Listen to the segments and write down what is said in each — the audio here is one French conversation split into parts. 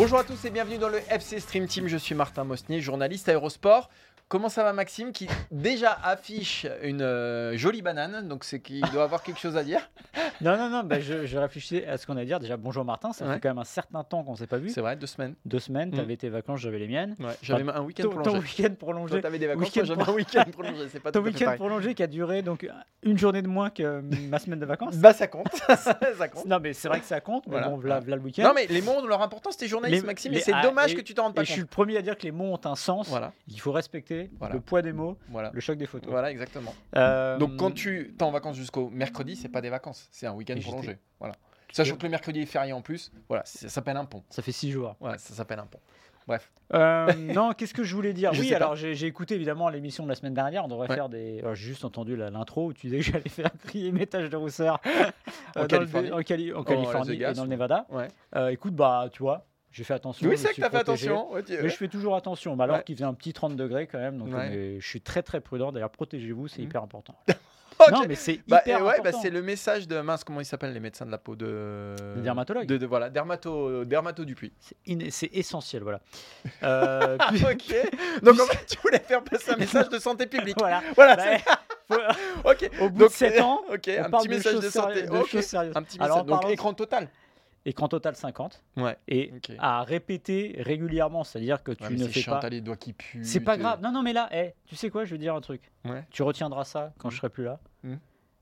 Bonjour à tous et bienvenue dans le FC Stream Team. Je suis Martin Mosnier, journaliste à Eurosport. Comment ça va Maxime qui déjà affiche une euh, jolie banane, donc c'est qu'il doit avoir quelque chose à dire? Non, non, non, bah, je, je réfléchissais à ce qu'on a à dire. Déjà, bonjour Martin, ça Ouais. fait quand même un certain temps qu'on s'est pas vu. C'est vrai, deux semaines. Deux semaines, tu avais tes vacances, j'avais les miennes. J'avais un week-end Ton, ton prolongé. week-end Toi, prolongé. t'avais des vacances, week-end moi, j'avais un week-end prolongé. C'est pas Ton week-end prolongé qui a duré donc une journée de moins que ma semaine de vacances. Bah ça compte, ça compte. Non, mais c'est vrai que ça compte, mais Voilà. bon, voilà, voilà le week-end. Non mais les mots ont leur importance, t'es journaliste Les- Maxime, les- et c'est ah, dommage et- que tu t'en rendes pas Et je suis compte. le premier à dire que les mots ont un sens. Voilà, Il faut respecter Voilà. le poids des mots, voilà. le choc des photos. Voilà, exactement. Euh, Donc quand tu t'es en vacances jusqu'au mercredi, c'est pas des vacances, c'est un week-end prolongé. Voilà. Sachant que le mercredi est férié en plus, voilà, ça s'appelle un pont. Ça fait six jours. Voilà, ça s'appelle un pont. Bref. Euh, non, qu'est-ce que je voulais dire? Je Oui, alors j'ai écouté évidemment l'émission de la semaine dernière. On devrait Ouais. faire des. alors, J'ai juste entendu l'intro où tu disais que j'allais faire crier mes taches de rousseur En euh, le- Californie. en, Cali- en Las Californie Vegas, et dans le Nevada. Ouais. Euh, écoute, bah tu vois, j'ai fait attention. Oui, c'est que suis t'as fait attention. ouais, tu- Mais je fais toujours attention. Mais alors Ouais. qu'il faisait un petit 30 degrés quand même, donc Ouais. je suis très très prudent. D'ailleurs, protégez-vous, c'est Mhm. hyper important. Ok. Non, mais c'est Bah, hyper bah, important. c'est le message de mince, comment ils s'appellent les médecins de la peau de. Les dermatologues. De, de- voilà, dermato, dermato du puits. C'est in- c'est essentiel, voilà. Euh, puis- ok. Donc en fait, tu voulais faire passer un message de santé publique. voilà. Voilà. Bah, c'est- ok. Au bout Donc, de 7 ans, Ok. on Un parle petit de message de santé. de sérieuses. Un petit Alors, message. Donc parlons- écran total. Écran total 50 Ouais. et à répéter régulièrement, c'est-à-dire que tu Ouais, ne c'est fais chiant, pas. les doigts qui puent. C'est pas grave. Non, non, mais là, tu sais quoi, je vais te dire un truc. Ouais. Tu retiendras ça quand je serai plus là. Hmm.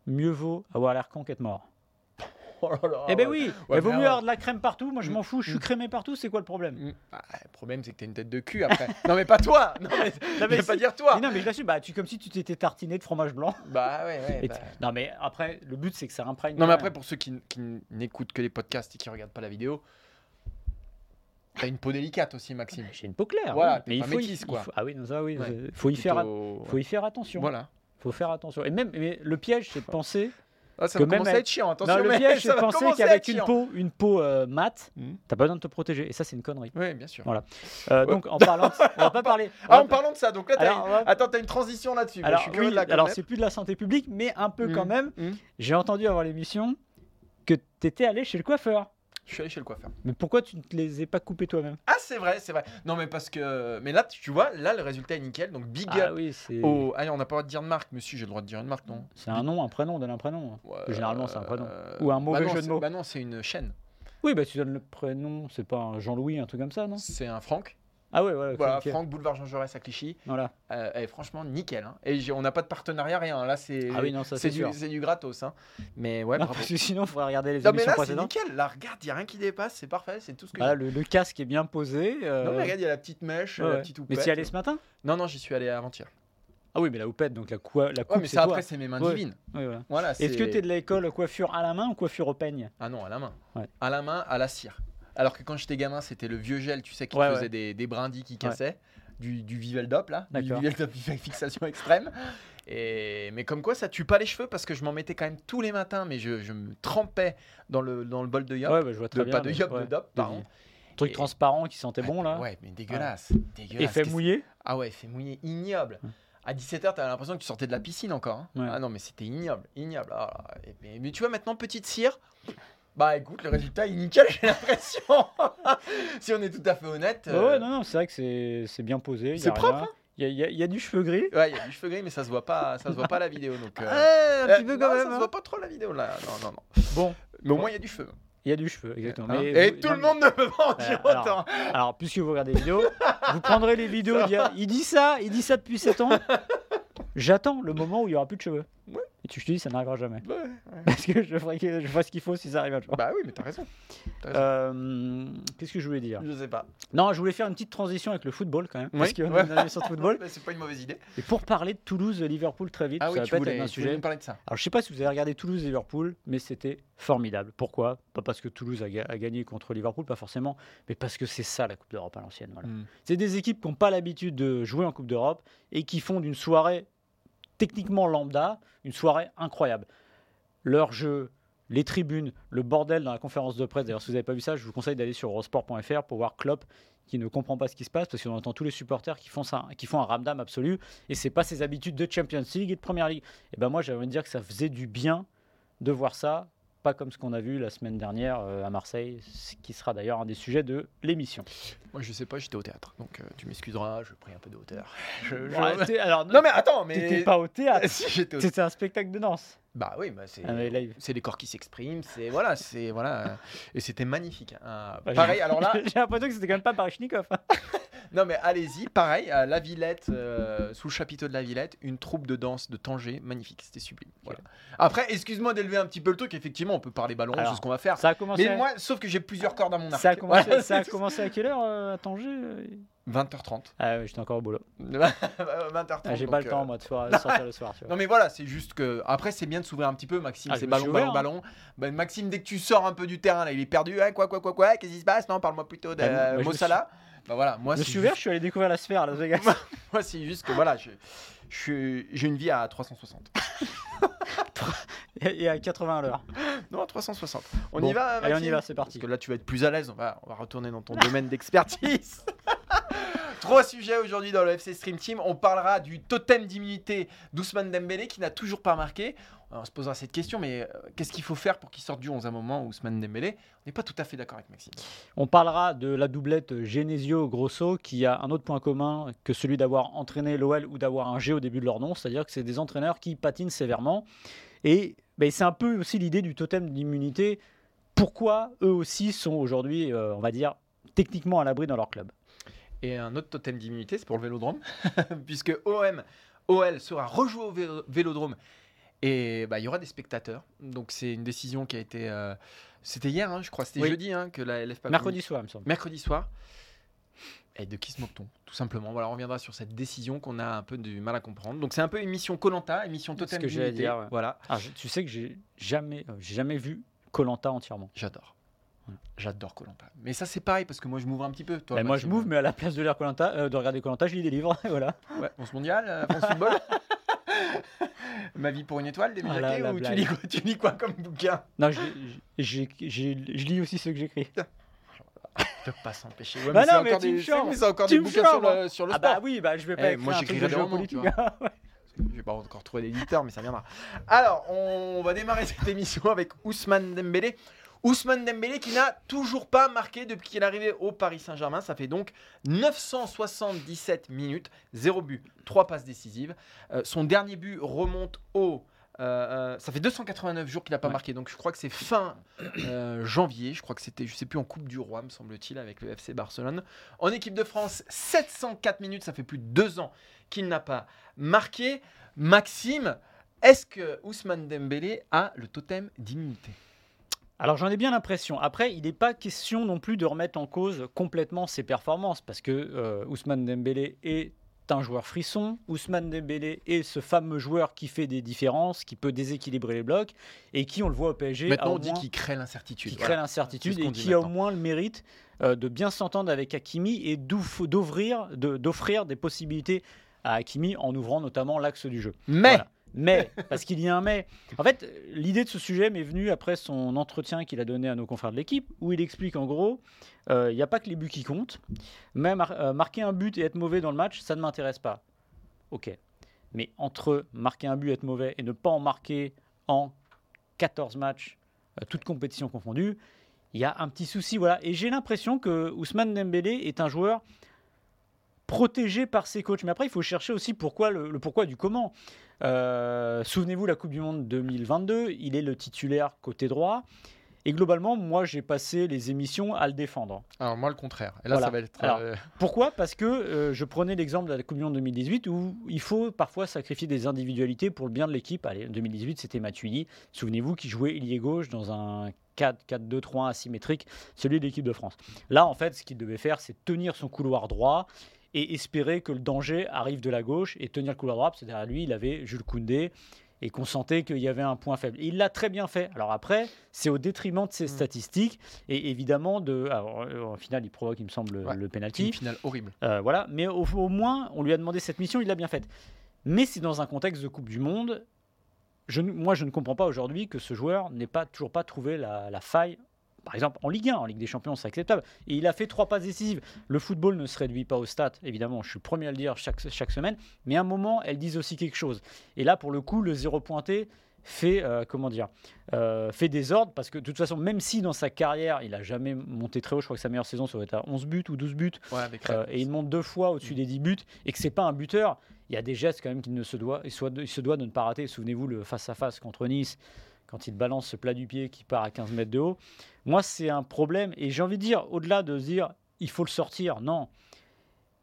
Mieux vaut avoir l'air con qu'être mort. Oh là là, eh ben oui, Ouais, il vaut mieux avoir de la crème partout. Moi, je Hmm. m'en fous. Je suis Hmm. crémé partout. C'est quoi le problème? Mm. Ah, le problème, c'est que t'as une tête de cul après. non, mais pas toi. Non, mais, Non, je vais pas dire toi. Mais Non, mais je l'assume. Bah, tu comme si tu t'étais tartiné de fromage blanc. Bah ouais, ouais. Bah. Non, mais après, le but c'est que ça imprègne. Non, mais quand après, pour ceux qui, qui n'écoutent que les podcasts et qui regardent pas la vidéo, t'as une peau délicate aussi, Maxime. J'ai une peau claire. Voilà, mais il faut, y- métisse, il quoi. faut- Ah oui, non, ça, oui. Ouais. y faire. Faut y faire attention. Voilà. Faut faire attention. Et même, mais le piège, c'est de penser. Ah, ça Que va même commencer à être chiant, attention. non, le piège, c'est de penser qu'avec une peau, une peau euh, mate, Hmm. t'as pas besoin de te protéger. Et ça, c'est une connerie. Oui, bien sûr. Voilà. Euh, Ouais. Donc, en parlant, de- on va pas parler. on Ah, en parlant de ça, donc là, Alors, une- attends, t'as une transition là-dessus. Alors, je suis curieux oui, de la alors connaître. c'est plus de la santé publique, mais un peu quand Hmm. même. Hmm. J'ai entendu avant l'émission que t'étais allé chez le coiffeur. Je suis allé chez le coiffeur. Mais pourquoi tu ne te les ai pas coupés toi-même? Ah, c'est vrai, c'est vrai. Non, mais parce que. Mais là, tu vois, là, le résultat est nickel. Donc, big Ah up oui, c'est au. Ah, on n'a pas le droit de dire de marque, monsieur, j'ai le droit de dire une marque, non? C'est un nom, un prénom, donne un prénom. Ouais, Généralement, c'est un prénom. euh, Ou un mauvais bah non, jeu de mots. Bah non, c'est une chaîne. Oui, bah tu donnes le prénom, c'est pas un Jean-Louis, un truc comme ça, non? C'est un Franck. Ah ouais, voilà. ok, Voilà, ok. Franck, boulevard Jean Jaurès à Clichy. Voilà. Euh, elle est franchement nickel. hein. Et on n'a pas de partenariat, rien. Là, c'est Ah oui, du, du gratos. hein. Mais ouais, Non, bravo. parce que sinon, il faudrait regarder les Non, mais émissions là, c'est précédentes. nickel. Là, regarde, il n'y a rien qui dépasse. C'est parfait. C'est tout ce que le, le casque est bien posé. euh, Non, mais regarde, il y a la petite mèche, ouais, la ouais. petite Mais houppette. tu y allé ce matin? Non, non, j'y suis allé avant-hier. Ah oui, mais la houppette, donc la, coi- la coupe, Ouais, mais ça, après, c'est mes mains Ouais. divines. Oui, voilà. Voilà, Est-ce que tu es de l'école coiffure à la main ou coiffure au peigne? Ah non, à la main. Ouais. À la main, à la cire. Alors que quand j'étais gamin, c'était le vieux gel, tu sais, qui Ouais, faisait ouais. des, des brindilles qui cassaient. Du, du Viveldop, là. Du. Viveldop fixation extrême. Et... Mais comme quoi, ça tue pas les cheveux parce que je m'en mettais quand même tous les matins, mais je, je me trempais dans le, dans le bol de yop. Ouais, bah, je vois très de, bien. pas de yop, de dop, pardon. Truc Et- transparent qui sentait bon, là. Ouais, mais dégueulasse. dégueulasse. Effet mouillé Ah ouais, fait mouillé, ignoble. À 17h, t'avais l'impression que tu sortais de la piscine encore. hein. Ouais. Ah non, mais c'était ignoble, ignoble. Ah et- mais, mais tu vois, maintenant, petite cire. Bah écoute, le résultat est nickel, j'ai l'impression. si on est tout à fait honnête. Ouais, euh, ouais, non, non, c'est vrai que c'est bien posé. C'est propre, rien. hein Il y, a- il y il y a du cheveu gris. Ouais, il y a du cheveu gris, mais ça se voit pas, ça se voit pas la vidéo. Donc, euh, Ouais, un petit euh, peu quand non, même. Ça se hein. voit pas trop la vidéo là. Non, non, non. Bon, Mais au moins, il y a du cheveu. il y a du cheveu, exactement. Hein. Mais Et vous- tout non, le monde ne peut pas en dire alors, autant. Alors, puisque vous regardez les vidéos, vous prendrez les vidéos. a- Il dit ça, il dit ça depuis 7 ans. J'attends le moment où il y aura plus de cheveux. Ouais. Tu te dis, ça n'arrivera jamais. Ouais, ouais. Parce que je ferai, je ferai ce qu'il faut si ça arrive un jour. Bah oui, mais t'as raison. Euh, Qu'est-ce que je voulais dire? Je sais pas. Non, je voulais faire une petite transition avec le football quand même. Parce Oui, qu'on ouais. émission de football. Bah, c'est pas une mauvaise idée. Et pour parler de Toulouse-Liverpool très vite, Ah oui, tu pas être voulais, un voulais sujet. parler de ça. Alors, je sais pas si vous avez regardé Toulouse-Liverpool, mais c'était formidable. Pourquoi? Pas parce que Toulouse a, ga- a gagné contre Liverpool, pas forcément, mais parce que c'est ça la Coupe d'Europe à l'ancienne. voilà. Hmm. C'est des équipes qui n'ont pas l'habitude de jouer en Coupe d'Europe et qui font d'une soirée techniquement lambda une soirée incroyable. Leur jeu, les tribunes, le bordel dans la conférence de presse. D'ailleurs, si vous n'avez pas vu ça, je vous conseille d'aller sur eurosport.fr pour voir Klopp qui ne comprend pas ce qui se passe parce qu'on entend tous les supporters qui font, ça, qui font un ramdam absolu et c'est pas ses habitudes de Champions League et de Première League. Et ben moi, j'avais envie de dire que ça faisait du bien de voir ça, pas comme ce qu'on a vu la semaine dernière euh, à Marseille, ce qui sera d'ailleurs un des sujets de l'émission. Moi, je sais pas, j'étais au théâtre. Donc, euh, tu m'excuseras, je pris un peu de hauteur. Je- je- Ouais, t'es- alors, Non, mais attends, mais. t'étais pas au théâtre, si, j'étais au c'était un spectacle de danse. Bah oui, bah c'est. Ah, C'est les corps qui s'expriment, c'est voilà, c'est voilà, et c'était magnifique. hein. Bah, pareil, alors là, j'ai l'impression que c'était quand même pas Baryshnikov. hein. non mais allez-y, pareil, à la Villette, euh, sous le chapiteau de la Villette, une troupe de danse de Tanger, magnifique, c'était sublime. Voilà. Après, excuse-moi d'élever un petit peu le truc, effectivement, on peut parler ballon, c'est ce qu'on va faire. Ça a commencé. Mais moi, sauf que j'ai plusieurs cordes à mon arc. ça a commencé, Voilà, ça a c'est- commencé à quelle heure euh, à Tanger euh 20h30. Ah ouais, j'étais encore au boulot. 20h30. Ah, J'ai pas le euh, temps moi de soir- sortir le soir. Tu vois. Non mais voilà, c'est juste que après c'est bien de s'ouvrir un petit peu, Maxime. Ah, je c'est ballon, suis ballon, ouvert, ballon. Ben, Maxime, dès que tu sors un peu du terrain, là, il est perdu. Hein, quoi, quoi, quoi, quoi Qu'est-ce qui se passe? Non, parle-moi plutôt de Ah, moi, euh, je Mossala. Bah voilà, moi je suis ouvert, je suis allé découvrir la sphère Las Vegas. moi c'est juste que voilà, je, je suis- j'ai une vie à 360. et à 80 à l'heure. Non, à 360. On Bon, y va allez, on y Maxime? va, c'est parti. Parce que là, tu vas être plus à l'aise. On va, on va retourner dans ton domaine d'expertise. Trois sujets aujourd'hui dans le FC Stream Team. On parlera du totem d'immunité d'Ousmane Dembélé qui n'a toujours pas marqué. On se posera cette question, mais euh, qu'est-ce qu'il faut faire pour qu'il sorte du 11 à un moment où Ousmane Dembélé? On n'est pas tout à fait d'accord avec Maxime. On parlera de la doublette Genesio-Grosso qui a un autre point commun que celui d'avoir entraîné l'OL ou d'avoir un G au début de leur nom, c'est-à-dire que c'est des entraîneurs qui patinent sévèrement. Et ben, c'est un peu aussi l'idée du totem d'immunité. Pourquoi eux aussi sont aujourd'hui, euh, on va dire, techniquement à l'abri dans leur club? Et un autre totem d'immunité, c'est pour le vélodrome, puisque OM, OL sera rejoué au vé- vélodrome et bah, il y aura des spectateurs. Donc c'est une décision qui a été. euh, C'était hier, hein, je crois, c'était Oui. jeudi hein, que la LFP Mercredi soir, il me semble. mercredi soir. Et de qui se moque-t-on Tout simplement. Voilà, on reviendra sur cette décision qu'on a un peu du mal à comprendre. Donc c'est un peu émission Colanta, émission C'est ce totem que j'allais d'immunité. dire, ouais. Voilà, Ah, je- tu sais que j'ai jamais, euh, jamais vu Colanta entièrement. j'adore. J'adore Colanta. Mais ça c'est pareil parce que moi je m'ouvre un petit peu. Toi, Ben, moi je m'ouvre, mais à la place de lire Colanta, euh, de regarder Colanta, je lis des livres. voilà. Ouais, France mondiale, euh, France football. Ma vie pour une étoile, des Ah, ou tu lis, quoi, tu lis quoi comme bouquin? Non, je, lis aussi ceux que j'écris. Je peux pas s'empêcher. Ouais, Bah c'est non, mais tu me des, mais c'est encore Tu des me bouquins sur le, sur le Ah sport. bah oui, bah je vais pas Eh, moi, j'écrirai des romans, tu géopolitique. Je vais pas encore trouver l'éditeur, mais ça viendra. Alors, on va démarrer cette émission avec Ousmane Dembélé. Ousmane Dembélé qui n'a toujours pas marqué depuis qu'il est arrivé au Paris Saint-Germain. Ça fait donc 977 minutes, 0 but, 3 passes décisives. Euh, son dernier but remonte au... euh, euh, ça fait 289 jours qu'il n'a pas Ouais. marqué, donc je crois que c'est fin euh, janvier. Je crois que c'était, je sais plus, en Coupe du Roi, me semble-t-il, avec le FC Barcelone. En équipe de France, 704 minutes, ça fait plus de deux ans qu'il n'a pas marqué. Maxime, est-ce que Ousmane Dembélé a le totem d'immunité? Alors j'en ai bien l'impression. Après, il n'est pas question non plus de remettre en cause complètement ses performances, parce que euh, Ousmane Dembélé est un joueur frisson. Ousmane Dembélé est ce fameux joueur qui fait des différences, qui peut déséquilibrer les blocs, et qui, on le voit au PSG, Maintenant, on dit qu'il crée l'incertitude. qui crée l'incertitude et qui a au moins le mérite euh, de bien s'entendre avec Hakimi et de- d'offrir des possibilités à Hakimi en ouvrant notamment l'axe du jeu. Mais, Voilà. Mais, parce qu'il y a un mais. En fait, l'idée de ce sujet m'est venue après son entretien qu'il a donné à nos confrères de l'équipe, où il explique en gros, euh, il n'y a pas que les buts qui comptent. Même mar- euh, marquer un but et être mauvais dans le match, ça ne m'intéresse pas. Ok. Mais entre marquer un but et être mauvais et ne pas en marquer en 14 matchs, euh, toutes compétitions confondues, il y a un petit souci. Voilà. Et j'ai l'impression que Ousmane Dembélé est un joueur protégé par ses coachs. Mais après, il faut chercher aussi pourquoi le, le pourquoi du comment. Euh, Souvenez-vous, la Coupe du Monde 2022, il est le titulaire côté droit. Et globalement, moi, j'ai passé les émissions à le défendre. Alors moi le contraire. Et là Voilà. ça va être. Alors, euh, Pourquoi? Parce que euh, je prenais l'exemple de la Coupe du Monde 2018 où il faut parfois sacrifier des individualités pour le bien de l'équipe. Allez, en 2018, c'était Matuidi. Souvenez-vous qui jouait ailier gauche dans un 4-4-2-3 asymétrique, celui de l'équipe de France. Là, en fait, ce qu'il devait faire, c'est tenir son couloir droit et espérer que le danger arrive de la gauche et tenir le couloir droit. Parce que derrière lui, il avait Jules Koundé et qu'on sentait qu'il y avait un point faible. Et il l'a très bien fait. Alors après, c'est au détriment de ses Mm. statistiques et évidemment de. Alors, euh, au final, il provoque, il me semble, Ouais. le une penalty. finale horrible. Euh, voilà, mais au, au moins, on lui a demandé cette mission, il l'a bien faite. Mais c'est dans un contexte de Coupe du Monde. Je, moi, je ne comprends pas aujourd'hui que ce joueur n'ait pas toujours pas trouvé la, la faille. Par exemple, en Ligue 1, en Ligue des Champions, c'est acceptable. Et il a fait trois passes décisives. Le football ne se réduit pas aux stats, évidemment, je suis le premier à le dire chaque, chaque semaine. Mais à un moment, elles disent aussi quelque chose. Et là, pour le coup, le zéro pointé fait, euh, comment dire, euh, fait désordre. Parce que de toute façon, même si dans sa carrière, il a jamais monté très haut, je crois que sa meilleure saison, ça doit être à 11 buts ou 12 buts. Ouais, Euh, et il monte deux fois au-dessus des 10 buts et que c'est pas un buteur, il y a des gestes quand même qu'il ne se doit, il, soit- il se doit de ne pas rater. Souvenez-vous le face-à-face contre Nice, quand il balance ce plat du pied qui part à 15 mètres de haut. Moi, c'est un problème et j'ai envie de dire, au-delà de se dire il faut le sortir, non.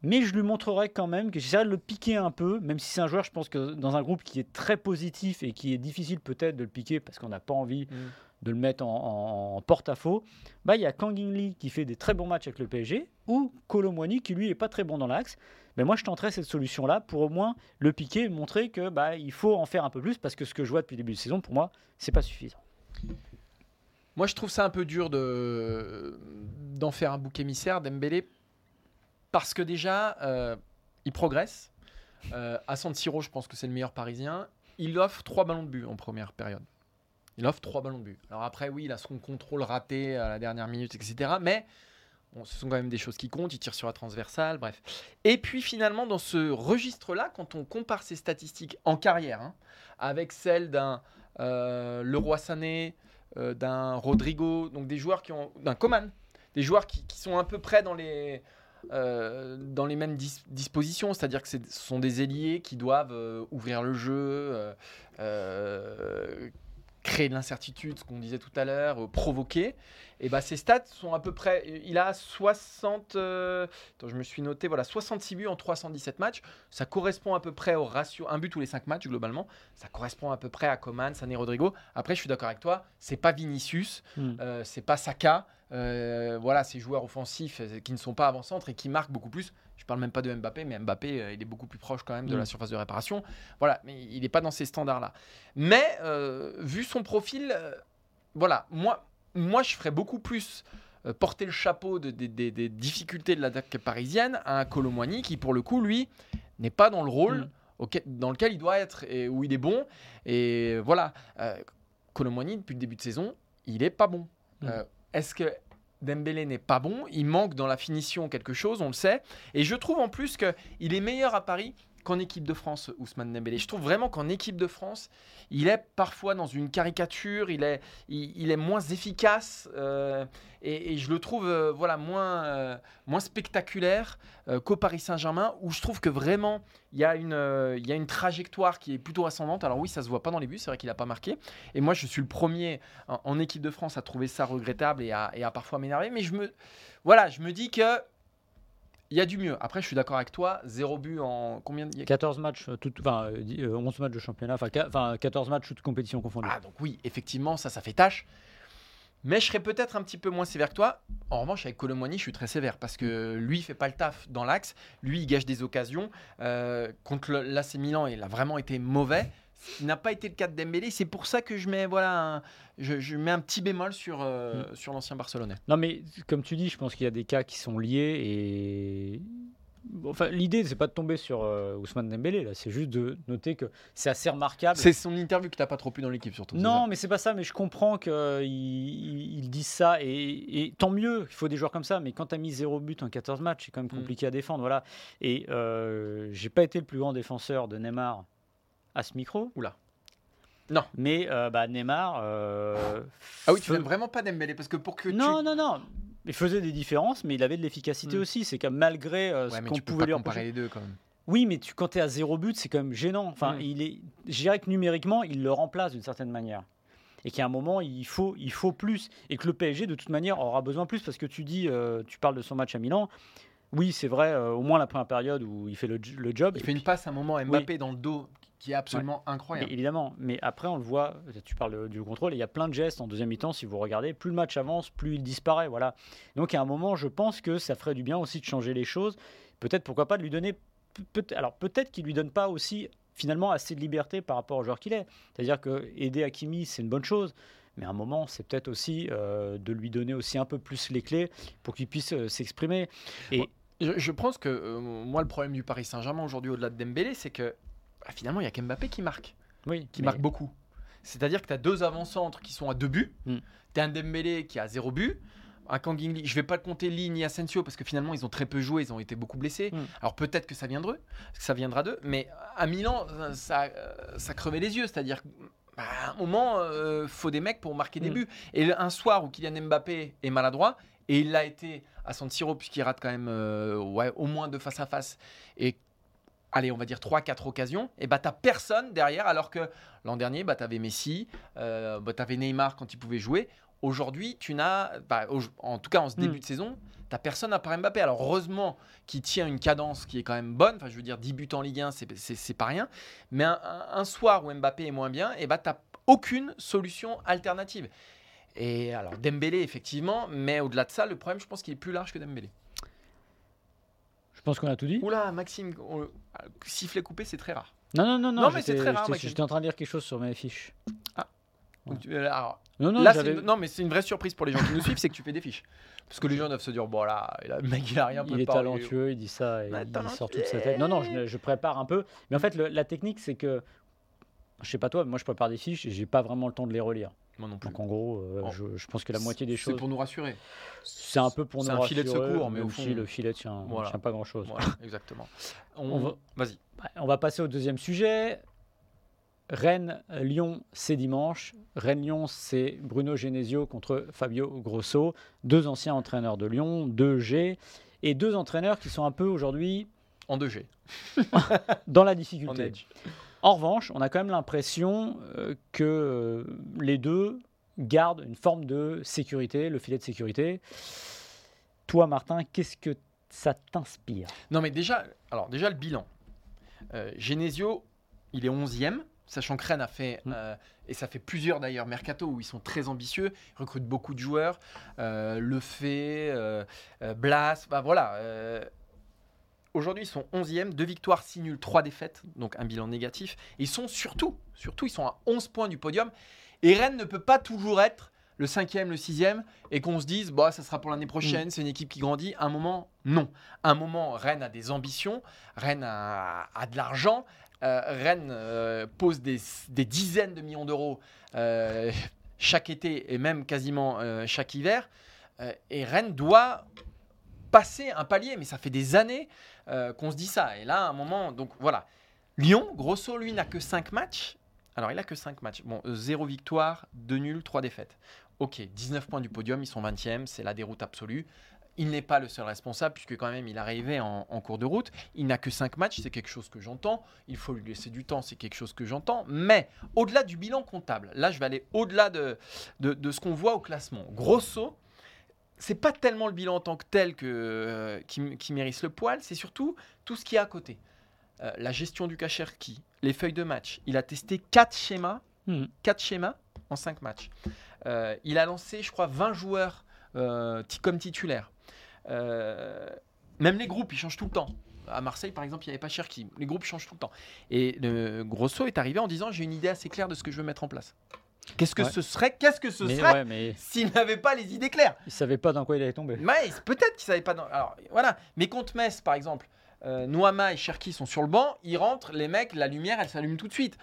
Mais je lui montrerai quand même que j'essaierai de le piquer un peu, même si c'est un joueur, je pense que dans un groupe qui est très positif et qui est difficile peut-être de le piquer parce qu'on n'a pas envie Mm. de le mettre en, en- en porte-à-faux, bah, il y a Kang In Lee qui fait des très bons matchs avec le PSG ou Colomwani qui lui est pas très bon dans l'axe. Mais moi je tenterai cette solution-là pour au moins le piquer montrer que bah, il faut en faire un peu plus parce que ce que je vois depuis le début de saison, pour moi, c'est pas suffisant. Moi, je trouve ça un peu dur de d'en faire un bouc émissaire Dembélé parce que déjà, euh, il progresse. Euh, à San Siro, je pense que c'est le meilleur Parisien. Il offre trois ballons de but en première période. Il offre trois ballons de but. Alors après, oui, il a son contrôle raté à la dernière minute, etc. Mais ce sont quand même des choses qui comptent. Il tire sur la transversale, bref. Et puis finalement, dans ce registre-là, quand on compare ses statistiques en carrière hein, avec celles d'un euh, Leroy Sané, euh, d'un Rodrigo, donc des joueurs qui ont, d'un Coman, des joueurs qui, sont à peu près dans les, euh, dans les mêmes dis- dispositions, c'est-à-dire que ce sont des ailiers qui doivent ouvrir le jeu, créer de l'incertitude, ce qu'on disait tout à l'heure, euh, provoquer. Et bah ses stats sont à peu près, il a 60, euh, attends, je me suis noté, voilà, 66 buts en 317 matchs. Ça correspond à peu près au ratio, un but tous les 5 matchs globalement. Ça correspond à peu près à Coman, Sané, Rodrigo. Après, je suis d'accord avec toi, c'est pas Vinicius, Hmm. euh, c'est pas Saka. Euh, voilà, ces joueurs offensifs euh, qui ne sont pas avant-centre et qui marquent beaucoup plus. Je parle même pas de Mbappé, mais Mbappé, euh, il est beaucoup plus proche quand même de Mm. la surface de réparation. Voilà, mais il n'est pas dans ces standards-là. Mais euh, vu son profil, voilà, moi, moi, je ferais beaucoup plus porter le chapeau de- de- de- des difficultés de l'attaque parisienne à un Colomboigny qui, pour le coup, lui, n'est pas dans le rôle Mm. auquel- dans lequel il doit être et où il est bon. Et voilà, Colomboigny, depuis le début de saison, il est pas bon. Mm. Est-ce que Dembélé n'est pas bon? Il manque dans la finition quelque chose, on le sait. Et je trouve en plus qu'il est meilleur à Paris qu'en équipe de France, Ousmane Dembélé. Je trouve vraiment qu'en équipe de France, il est parfois dans une caricature, il est, il, est moins efficace euh, et, je le trouve euh, voilà, moins, euh, moins spectaculaire qu'au Paris Saint-Germain où je trouve que vraiment il y, a une, il y a une trajectoire qui est plutôt ascendante. Alors oui, ça se voit pas dans les buts, c'est vrai qu'il n'a pas marqué. Et moi, je suis le premier en, en équipe de France à trouver ça regrettable et à, et à parfois m'énerver. Mais je me, voilà, je me dis que il y a du mieux. Après, je suis d'accord avec toi. Zéro but en combien de... 14 matchs, euh, tout, enfin, euh, dix- euh, 11 matchs de championnat, enfin qua- enfin, 14 matchs toutes compétitions confondues. Ah, donc oui, effectivement, ça, ça fait tâche. Mais je serais peut-être un petit peu moins sévère que toi. En revanche, avec Colomboigny, je suis très sévère parce que lui, il fait pas le taf dans l'axe. Lui, il gâche des occasions. Euh, contre l'AC Milan, il a vraiment été mauvais. Ce qui n'a pas été le cas de Dembélé. C'est pour ça que je mets, voilà, un, je, je mets un petit bémol sur, euh, sur l'ancien Barcelonais. Non, mais comme tu dis, je pense qu'il y a des cas qui sont liés et. Enfin, l'idée, c'est pas de tomber sur euh, Ousmane Dembélé, là, c'est juste de noter que c'est assez remarquable. C'est son interview que t'as pas trop pu dans l'équipe, surtout. Non, mais c'est pas ça, mais je comprends qu'ils ils, ils disent ça, et, et tant mieux, il faut des joueurs comme ça, mais quand tu as mis zéro but en 14 matchs, c'est quand même Mm. compliqué à défendre. Voilà. Et euh, j'ai pas été le plus grand défenseur de Neymar à ce micro. Oula. Non. Mais euh, bah, Neymar. euh, Ah oui, tu n'aimes vraiment pas Dembélé parce que pour que Non, tu... non, non. Il faisait des différences, mais il avait de l'efficacité Mm. aussi. C'est que malgré euh, Ouais, ce qu'on pouvait pas lui comparer les deux quand même. Oui, mais tu, quand tu es à zéro but, c'est quand même gênant. Enfin, Mm. il est, je dirais que numériquement, il le remplace d'une certaine manière. et qu'à un moment, il faut, il faut plus. Et que le PSG, de toute manière, aura besoin plus parce que tu dis, euh, tu parles de son match à Milan. Oui, c'est vrai, euh, au moins la première période où il fait le, le job. Il fait une passe à un moment Mbappé dans le dos qui est absolument incroyable. évidemment, mais après on le voit, tu parles du contrôle, et il y a plein de gestes en deuxième mi-temps, si vous regardez, plus le match avance, plus il disparaît, voilà. Donc à un moment, je pense que ça ferait du bien aussi de changer les choses, peut-être pourquoi pas de lui donner, peut alors peut-être qu'il lui donne pas aussi finalement assez de liberté par rapport au joueur qu'il est, c'est-à-dire que aider Hakimi c'est une bonne chose, mais à un moment c'est peut-être aussi euh, de lui donner aussi un peu plus les clés pour qu'il puisse euh, s'exprimer. Et Je, je pense que euh, moi, le problème du Paris Saint-Germain aujourd'hui, au-delà de Dembélé, c'est que bah, finalement, il y a qu'Mbappé qui marque. oui, qui mais- marque beaucoup. C'est-à-dire que tu as deux avant-centres qui sont à deux buts. Mm. Tu as un Dembélé qui a zéro but. Un Kang In-lee, je vais pas compter Lee ni Asensio parce que finalement ils ont très peu joué, ils ont été beaucoup blessés. Mm. Alors peut-être que ça viendra, que ça viendra d'eux, mais à Milan ça, ça crevait les yeux, c'est-à-dire bah, à un moment euh, faut des mecs pour marquer des Mm. buts. Et un soir où Kylian Mbappé est maladroit et il l'a été à San Siro puisqu'il rate quand même euh, ouais, au moins deux face à face et allez, on va dire 3-4 occasions, et bah t'as personne derrière, alors que l'an dernier, bah t'avais Messi, euh, bah, t'avais Neymar quand il pouvait jouer. Aujourd'hui, tu n'as, bah, au- en tout cas en ce début Mm. de saison, t'as personne à part Mbappé. Alors heureusement qu'il tient une cadence qui est quand même bonne. Enfin, je veux dire, 10 buts en Ligue 1, c'est- pas rien. Mais un soir où Mbappé est moins bien, et bah t'as aucune solution alternative. Et alors Dembélé effectivement, mais au-delà de ça, le problème, je pense qu'il est plus large que Dembélé. Je pense qu'on a tout dit? Oula, Maxime, on- sifflet coupé, c'est très rare. Non, non, non, non, Non, mais c'est très rare, j'étais- en train de lire quelque chose sur mes fiches. Donc, tu- alors, Non, non, Là, une- non, mais c'est une vraie surprise pour les gens qui nous suivent, c'est que tu fais des fiches. Parce que les gens doivent se dire, bon là, le mec il a rien il est talentueux, il dit ça et Ouais, il sort toute sa tête. Non, non, je, je prépare un peu. Mais en fait, le- la technique, c'est que, je sais pas toi, mais moi je prépare des fiches et j'ai pas vraiment le temps de les relire. Moi non plus. Donc en gros, euh, Oh. je, je pense que la moitié des C'est choses, pour nous rassurer. c'est un peu pour c'est nous un filet de rassurer, secours, mais au aussi, fond- le filet tient, Voilà. tient pas grand chose. Voilà, exactement. On, On va- Vas-y. On va passer au deuxième sujet. Rennes-Lyon, c'est dimanche. Rennes-Lyon, c'est Bruno Genesio contre Fabio Grosso, deux anciens entraîneurs de Lyon, deux G, et deux entraîneurs qui sont un peu aujourd'hui En 2G. dans la En difficulté. edge. En revanche, on a quand même l'impression euh, que euh, les deux gardent une forme de sécurité, le filet de sécurité. Toi, Martin, qu'est-ce que ça t'inspire? Non, mais déjà, alors, déjà le bilan. Euh, Genesio, il est 11e. Sachant que Rennes a fait, Mm. euh, et ça fait plusieurs d'ailleurs, mercato, où ils sont très ambitieux, ils recrutent beaucoup de joueurs, euh, Le Fait, Blas, bah voilà. Aujourd'hui, ils sont 11e, 2 victoires, 6 nuls, 3 défaites, donc un bilan négatif. Et ils sont surtout, surtout, ils sont à 11 points du podium. Et Rennes ne peut pas toujours être le 5e, le 6e, et qu'on se dise, bah, ça sera pour l'année prochaine, c'est une équipe qui grandit. Un moment, non. Un moment, Rennes a des ambitions, Rennes a, a de l'argent, euh, Rennes euh, pose des, des dizaines de millions d'euros euh, chaque été et même quasiment chaque hiver. Et Rennes doit passer un palier, mais ça fait des années euh, qu'on se dit ça. Et là, à un moment, donc voilà. Lyon, Grosso, lui, n'a que 5 matchs. Alors, il a que 5 matchs. Bon, 0 victoire, 2 nuls, 3 défaites. Ok, 19 points du podium, ils sont 20e, c'est la déroute absolue. Il n'est pas le seul responsable, puisque quand même, il arrivait en, en cours de route. Il n'a que 5 matchs, c'est quelque chose que j'entends. Il faut lui laisser du temps, c'est quelque chose que j'entends. Mais au-delà du bilan comptable, là, je vais aller au-delà de, de, de ce qu'on voit au classement. Grosso, c'est pas tellement le bilan en tant que tel que, euh, qui, qui mérite le poil, c'est surtout tout ce qui est à côté. Euh, la gestion du Kacherki, les feuilles de match. Il a testé 4 schémas. 4 schémas en 5 matchs. Euh, il a lancé, je crois, 20 joueurs comme titulaires. Même les groupes, ils changent tout le temps. À Marseille, par exemple, il n'y avait pas Cherki. Les groupes changent tout le temps. Et le Grosso est arrivé en disant j'ai une idée assez claire de ce que je veux mettre en place. Qu'est-ce que Ouais. ce serait Qu'est-ce que ce mais, serait ouais, mais s'il n'avait pas les idées claires il savait pas dans quoi il allait tomber. mais peut-être qu'ils savaient pas. Dans... Alors voilà. Mais contre Metz, par exemple, euh, Noama et Cherki sont sur le banc. Ils rentrent, les mecs, la lumière, elle s'allume tout de suite.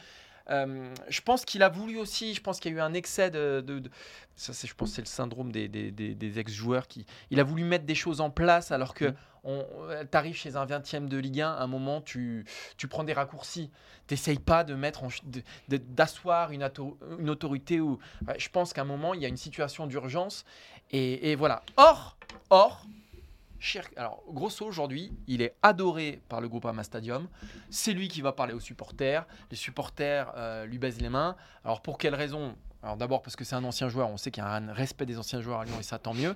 Euh, je pense qu'il a voulu aussi. Je pense qu'il y a eu un excès de. de- de- ça, c'est, je pense, que c'est le syndrome des, des- des- des ex-joueurs qui. Il a voulu mettre des choses en place alors que. Mhm. On, t'arrives chez un 20e de Ligue 1, à un moment, tu, tu prends des raccourcis. T'essayes pas de mettre en, ch- de- de- d'asseoir une, auto- une autorité ou. Je pense qu'à un moment, il y a une situation d'urgence. Et, et voilà. Or, or, Cher- alors Grosso aujourd'hui, il est adoré par le Groupama Stadium. C'est lui qui va parler aux supporters. Les supporters euh, lui baisent les mains. Alors pour quelle raison? Alors d'abord parce que c'est un ancien joueur, on sait qu'il y a un respect des anciens joueurs à Lyon et ça tant mieux.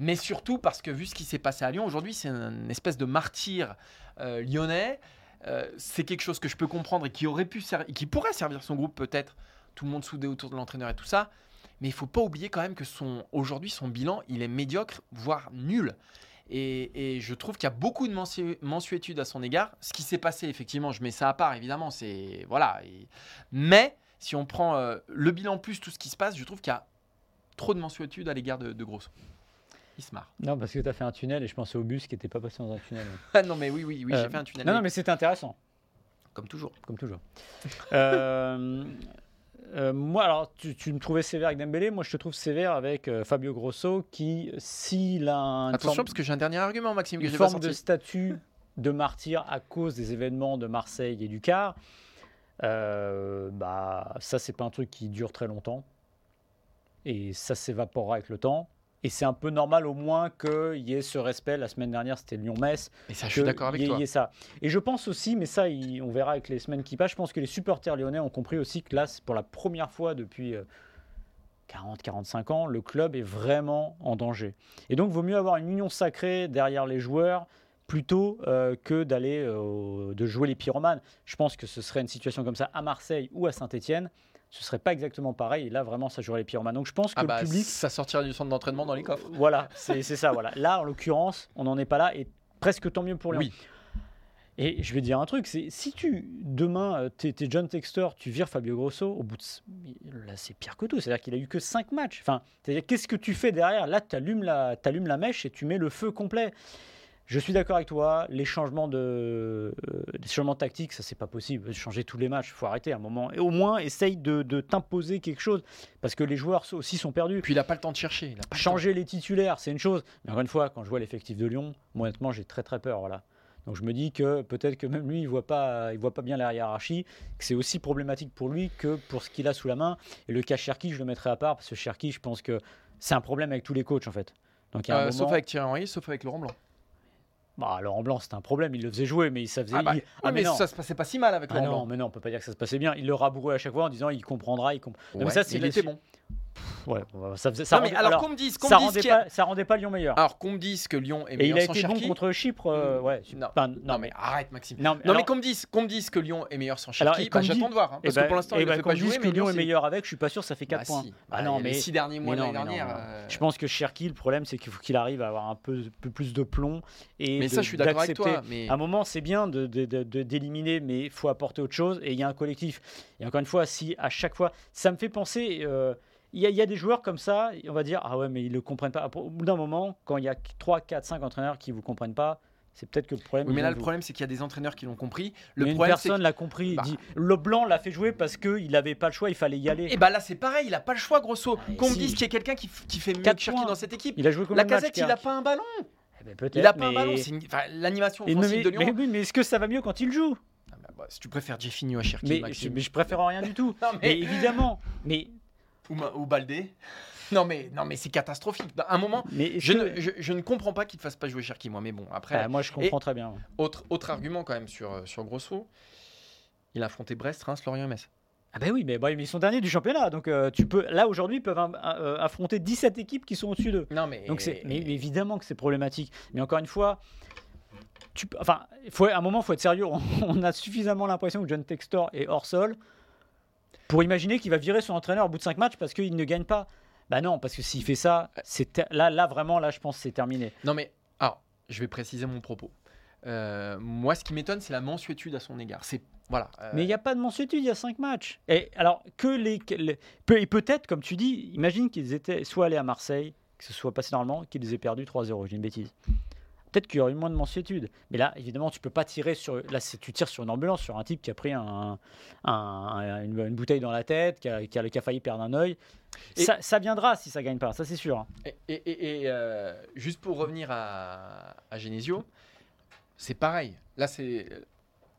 Mais surtout parce que vu ce qui s'est passé à Lyon, aujourd'hui c'est une espèce de martyr euh, lyonnais. Euh, c'est quelque chose que je peux comprendre et qui aurait pu qui pourrait servir son groupe peut-être, tout le monde soudé autour de l'entraîneur et tout ça. Mais il faut pas oublier quand même que son aujourd'hui son bilan il est médiocre voire nul. Et, et je trouve qu'il y a beaucoup de mensu- mensuétude à son égard. Ce qui s'est passé, effectivement, je mets ça à part, évidemment. C'est voilà. Et- mais si on prend euh, le bilan plus tout ce qui se passe, je trouve qu'il y a trop de mensuétude à l'égard de, de Grosso. Il se marre. Non, parce que tu as fait un tunnel et je pensais au bus qui n'était pas passé dans un tunnel. Ah non, mais oui, oui, oui, Euh, j'ai fait un tunnel. Non, non, mais mais c'était intéressant, comme toujours. comme toujours. Euh, euh, moi, alors, tu, tu me trouvais sévère avec Dembélé. Moi, je te trouve sévère avec euh, Fabio Grosso, qui, s'il a un, une Attention, forme- parce que j'ai un dernier argument, Maxime, que une pas forme de statut de martyr à cause des événements de Marseille et du Car, euh, bah, ça, c'est pas un truc qui dure très longtemps. Et ça s'évaporera avec le temps. Et c'est un peu normal au moins qu'il y ait ce respect. La semaine dernière, c'était Lyon-Metz. Et ça, je suis d'accord avec y ait- toi. y ait ça. Et je pense aussi, mais ça, il- on verra avec les semaines qui passent, je pense que les supporters lyonnais ont compris aussi que là, pour la première fois depuis 40-45 ans, le club est vraiment en danger. Et donc, il vaut mieux avoir une union sacrée derrière les joueurs plutôt euh, que d'aller euh, de jouer les pyromanes. Je pense que ce serait une situation comme ça à Marseille ou à Saint-Etienne. Ce serait pas exactement pareil. Et là, vraiment, ça jouerait les pyromanes. Donc, je pense que Ah bah, le public ça sortira du centre d'entraînement dans les coffres. voilà, c'est ça. Voilà. Là, en l'occurrence, on n'en est pas là et presque tant mieux pour. Oui. Et je vais dire un truc, c'est si tu demain euh, t'es es John Textor, tu vires Fabio Grosso au bout de là c'est pire que tout, c'est-à-dire qu'il a eu que 5 matchs. Enfin, c'est-à-dire qu'est-ce que tu fais derrière? Là, tu allumes la mèche et tu mets le feu complet. Je suis d'accord avec toi, les changements de euh, les changements tactiques, ça c'est pas possible, changer tous les matchs, faut arrêter à un moment et au moins essaye de, de t'imposer quelque chose parce que les joueurs aussi sont perdus. Puis il a pas le temps de chercher. il a pas le temps. Changer les titulaires, c'est une chose. Mais encore une fois, quand je vois l'effectif de Lyon, moi, honnêtement, j'ai très très peur. Voilà. Donc je me dis que peut-être que même lui, il voit pas, il voit pas bien la hiérarchie, que c'est aussi problématique pour lui que pour ce qu'il a sous la main. Et le cas Cherki, je le mettrai à part parce que Cherki, je pense que c'est un problème avec tous les coachs en fait. Donc il y a un Euh, moment, Sauf avec Thierry Henry, sauf avec Laurent Blanc. Bah, Laurent Blanc, c'était un problème. Il le faisait jouer, mais ça faisait. Ah, bah, il- Ah, mais mais non. ça se passait pas si mal avec Ah Laurent non, Blanc. mais non, on peut pas dire que ça se passait bien. Il le rabourait à chaque fois en disant il comprendra, il comprend. Non, mais ça, c'est il était bon. Ouais, bon, ça faisait. Ça Non, mais rendait- alors, alors, qu'on me dise, qu'on ça me dise rendait a- pas, ça rendait pas Lyon meilleur. Alors qu'on me dise que Lyon est Et il meilleur a sans été bon contre Chypre. euh, ouais. Non. Non, mais arrête Maxime. Non, alors- mais qu'on me dise, qu'on me dise que Lyon est meilleur sans Cherki, bah, j'attends de voir. hein, Eh parce ben- que pour l'instant, eh il ben, fait pas jouer. dise que mais Lyon est meilleur avec, je suis pas sûr, ça fait 4 Bah, points. si. Bah Bah, non, les mais six derniers mois mais l'année mais dernière. mais euh, Je pense que Cherki, le problème, c'est qu'il faut qu'il arrive à avoir un peu, plus de plomb. Et Mais ça, je suis d'accord avec toi. Mais À un moment, c'est bien de- d'éliminer, mais il faut apporter autre chose. Et il y a un collectif. Et encore une fois, si à chaque fois, ça me fait penser. Il y, a- il y a des joueurs comme ça, on va dire, ah ouais, mais ils le comprennent pas. Au bout d'un moment, quand il y a 3, 4, 5 entraîneurs qui vous comprennent pas, c'est peut-être que le problème. Oui, mais là, le vous. problème, c'est qu'il y a des entraîneurs qui l'ont compris. Mais Le problème, c'est personne l'a compris. Bah. dit, le blanc l'a fait jouer parce qu'il n'avait pas le choix, il fallait y aller. Et bah là, c'est pareil, il a pas le choix, grosso. mais Qu'on me dise qu'il y a quelqu'un qui, qui fait mieux que Cherki dans cette équipe. Il a joué La casette, il a Kerk pas un ballon. Eh ben, Il a pas un mais- ballon. Une- enfin, l'animation Et mais, offensive de mais Lyon. mais est-ce que ça va mieux quand il joue? Ah bah, bah, si tu préfères Jeffinho à Cherki, mais, je, mais préfère rien du tout. Non, Mais mais... évidemment, mais, ou, Baldé. Non mais, non mais c'est catastrophique. À un moment, mais je que- ne, je, je ne comprends pas qu'il ne fasse pas jouer Cherki, moi. Mais bon, après, Ah, moi je comprends très bien. autre, autre argument quand même sur, sur Grosso. Il a affronté Brest, Reims, Lorient et Metz. Ah ben oui, mais, bah, ils sont derniers du championnat, donc euh, tu peux là aujourd'hui ils peuvent euh, affronter 17 équipes qui sont au-dessus d'eux. Non mais. Donc c'est, mais évidemment que c'est problématique. Mais encore une fois, tu, enfin, faut, à un moment, il faut être sérieux. On, on a suffisamment l'impression que John Textor est hors sol pour imaginer qu'il va virer son entraîneur au bout de 5 matchs parce qu'il ne gagne pas. Bah non, parce que s'il fait ça, c'est là, là vraiment, là, je pense que c'est terminé. Non mais, alors, je vais préciser mon propos. Euh, moi, ce qui m'étonne, c'est la mansuétude à son égard. C'est voilà. euh, Mais il n'y a pas de mansuétude, il y a 5 matchs. Et alors, que les. et peut-être, comme tu dis, imagine qu'ils étaient soit allés à Marseille, que ce soit passé normalement, qu'ils aient perdu 3-0, j'ai une bêtise. Peut-être qu'il y aurait eu moins de mansuétude. Mais là, évidemment, tu peux pas tirer sur. Là, tu tires sur une ambulance, sur un type qui a pris un, un- une, une bouteille dans la tête, qui a, qui a- qui a failli perdre un œil. Et- Ça, ça viendra si ça gagne pas, ça c'est sûr. Et, et- et- et, euh, juste pour revenir à, à Genesio, c'est pareil. Là, c'est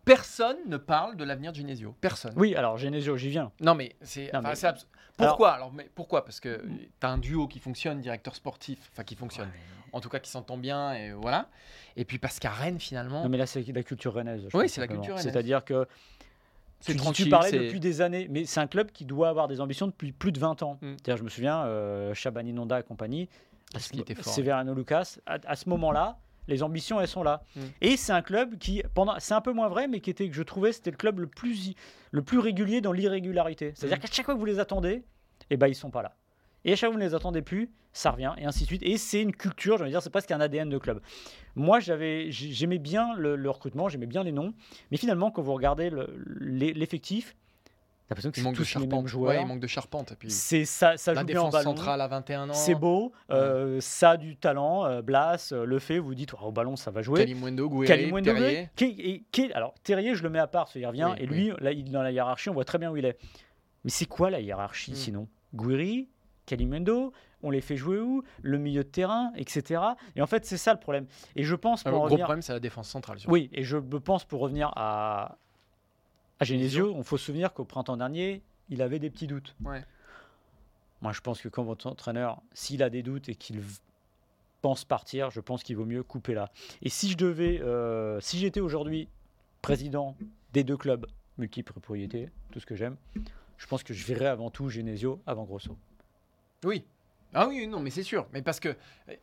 personne ne parle de l'avenir de Genesio. Personne. Oui, alors Genesio, j'y viens. Non mais c'est. Non, enfin, mais- c'est abs- Pourquoi? Alors, mais pourquoi? Parce que tu as un duo qui fonctionne, directeur sportif, enfin qui fonctionne. En tout cas, qui s'entend bien et voilà. Et puis parce qu'à Rennes finalement. Non, mais là, c'est la culture rennaise. je Oui, c'est la culture rennaise. C'est-à-dire que tu, tu parlais depuis des années, mais c'est un club qui doit avoir des ambitions depuis plus de 20 ans. Mm. C'est-à-dire, je me souviens, euh, Shabani Nonda et compagnie, à Qu'est-ce ce qu'il était fort, Severino Lucas, à, à ce moment-là, les ambitions, elles sont là. Mm. Et c'est un club qui, pendant, c'est un peu moins vrai, mais qui était, que je trouvais, c'était le club le plus, le plus régulier dans l'irrégularité. C'est-à-dire Mm. qu'à chaque fois que vous les attendez, eh ben, ils sont pas là. Et à chaque fois vous ne les attendez plus, ça revient, et ainsi de suite. Et c'est une culture, je veux dire, c'est presque un ADN de club. Moi, j'avais, j'aimais bien le, le recrutement, j'aimais bien les noms, mais finalement, quand vous regardez le- l'e- l'effectif, t'as l'impression que Il c'est manque de tous les mêmes charpente. joueurs. Ouais, il manque de charpente. Et puis C'est ça, ça la joue bien en défense ballon. centrale à 21 ans. C'est beau, euh, ça a du talent. euh, Blas euh, le fait, vous dites oh, au ballon ça va jouer. Kalimundo, Gouiri, Terrier. qui- qui- alors Terrier, je le mets à part, qu'il revient, Oui, et lui, là, il- dans la hiérarchie, on voit très bien où il est. Mais c'est quoi la hiérarchie Mm. sinon? Gouiri, Kalimundo, on les fait jouer où Le milieu de terrain, etc. Et en fait, c'est ça le problème. Et je pense, pour Le gros revenir- problème, c'est la défense centrale. oui, et je pense pour revenir à, à Genesio, on faut se souvenir qu'au printemps dernier, il avait des petits doutes. Ouais. Moi, je pense que quand votre entraîneur, s'il a des doutes et qu'il pense partir, je pense qu'il vaut mieux couper là. Et si je devais, euh, si j'étais aujourd'hui président des deux clubs, multiples propriétés, tout ce que j'aime, je pense que je verrais avant tout Genesio avant Grosso. Oui. Ah oui, non, mais c'est sûr. Mais parce que euh,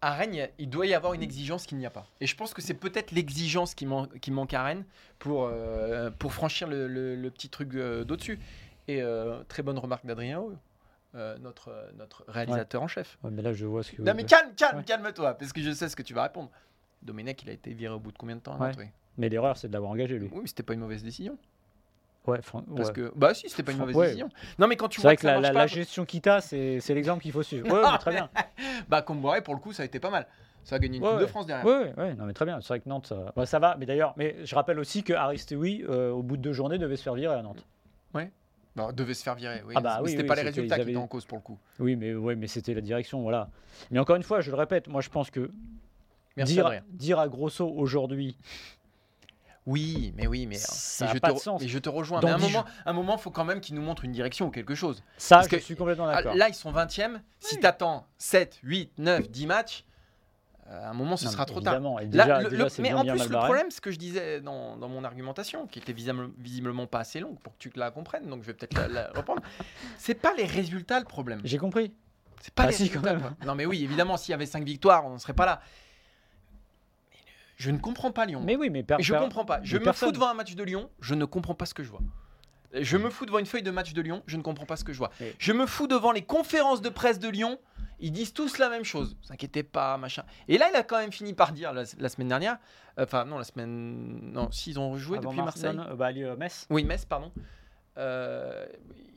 à Rennes, il doit y avoir une exigence qu'il n'y a pas. Et je pense que c'est peut-être l'exigence qui, man- qui manque à Rennes pour, euh, pour franchir le, le- le petit truc euh, d'au-dessus. Et euh, très bonne remarque d'Adrien euh, notre, notre réalisateur en chef. Ouais, mais là, je vois ce que. Non, mais calme, calme, Ouais. calme-toi, parce que je sais ce que tu vas répondre. Domenech, il a été viré au bout de combien de temps Mais l'erreur, c'est de l'avoir engagé lui. Oui, mais c'était pas une mauvaise décision. Ouais, Parce ouais. que, bah si, c'était pas une Fran- mauvaise ouais. décision. Non, mais quand tu vois vrai que que ça la, la- pas, la gestion Kita, c'est l'exemple qu'il faut suivre. Ouais, mais très bien. bah Comboiré, pour le coup, ça a été pas mal. Ça a gagné une Ouais, Coupe de ouais. France derrière. Oui, ouais, ouais, non mais très bien. C'est vrai que Nantes, ça, bah, ça va. Mais d'ailleurs, mais je rappelle aussi que Aristewi, euh, au bout de deux journées, devait se faire virer à Nantes. Bah, devait se faire virer, oui. Ah bah mais oui, c'était oui, pas les résultats ils qui avaient- étaient en cause pour le coup. Oui, mais ouais, mais c'était la direction, voilà. Mais encore une fois, je le répète, moi je pense que Merci dire, dire à Grosso aujourd'hui, Oui, mais oui, mais, Ça je pas te, de sens. mais je te rejoins. Dans mais à un moment, un moment, faut quand même qu'il nous montre une direction ou quelque chose. ça, Parce je que- suis complètement d'accord. Là, ils sont 20e. Si tu attends 7, 8, 9, 10 matchs, euh, à un moment, ce Non, sera trop tard. évidemment, et Là, le- déjà, le- c'est mais en plus, le problème, ce que je disais dans, dans mon argumentation, qui était visiblement, visiblement pas assez longue pour que tu la comprennes, donc je vais peut-être la, la reprendre, c'est pas les résultats le problème. J'ai compris. C'est pas Ah les si, quand résultats. même. Non, mais oui, évidemment, s'il y avait 5 victoires, on ne serait pas là. Je ne comprends pas Lyon. Mais oui, mais, je comprends pas. Je me personne. fous devant un match de Lyon, je ne comprends pas ce que je vois. Je me fous devant une feuille de match de Lyon, je ne comprends pas ce que je vois. Mais- Je me fous devant les conférences de presse de Lyon, ils disent tous la même chose. Vous inquiétez pas, machin. Et là, il a quand même fini par dire la, la semaine dernière, euh, enfin non, la semaine, non, s'ils ont rejoué Avant depuis Mars- Marseille. non, bah, allez, euh, Metz. Oui, Metz, pardon. Euh,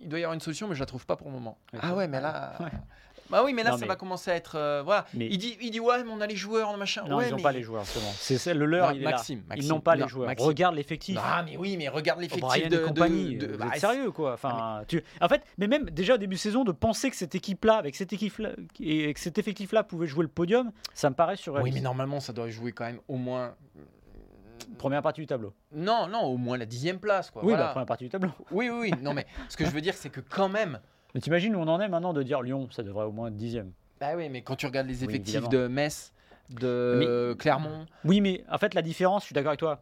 il doit y avoir une solution, mais je la trouve pas pour le moment. Ah ça- ouais, mais là. Ouais. Bah oui, mais là, Non, ça mais- va commencer à être. euh, voilà. Mais- Il, dit, il dit, ouais, mais on a les joueurs, machin. Non, ouais, ils n'ont mais- pas les joueurs. C'est c'est le leur, Non, il est Maxime, là. Maxime. Ils n'ont pas les joueurs. Maxime. Regarde l'effectif. Ah, mais oui, mais regarde l'effectif O'Brien de, compagnie, de- vous bah, êtes sérieux quoi. Enfin, tu... En fait, mais même déjà au début de saison, de penser que cette équipe-là, avec cette équipe-là, et que cet effectif-là pouvait jouer le podium, ça me paraît Oui, surréaliste. mais normalement, ça doit jouer quand même au moins. Première partie du tableau. Non, non, au moins la dixième place. Quoi. oui, Voilà. la première partie du tableau. oui, oui, oui. Non, mais ce que je veux dire, c'est que quand même. Mais t'imagines où on en est maintenant de dire Lyon, ça devrait au moins être dixième. Bah oui, mais quand tu regardes les effectifs de Metz, de Clermont. Oui, mais en fait, la différence, je suis d'accord avec toi,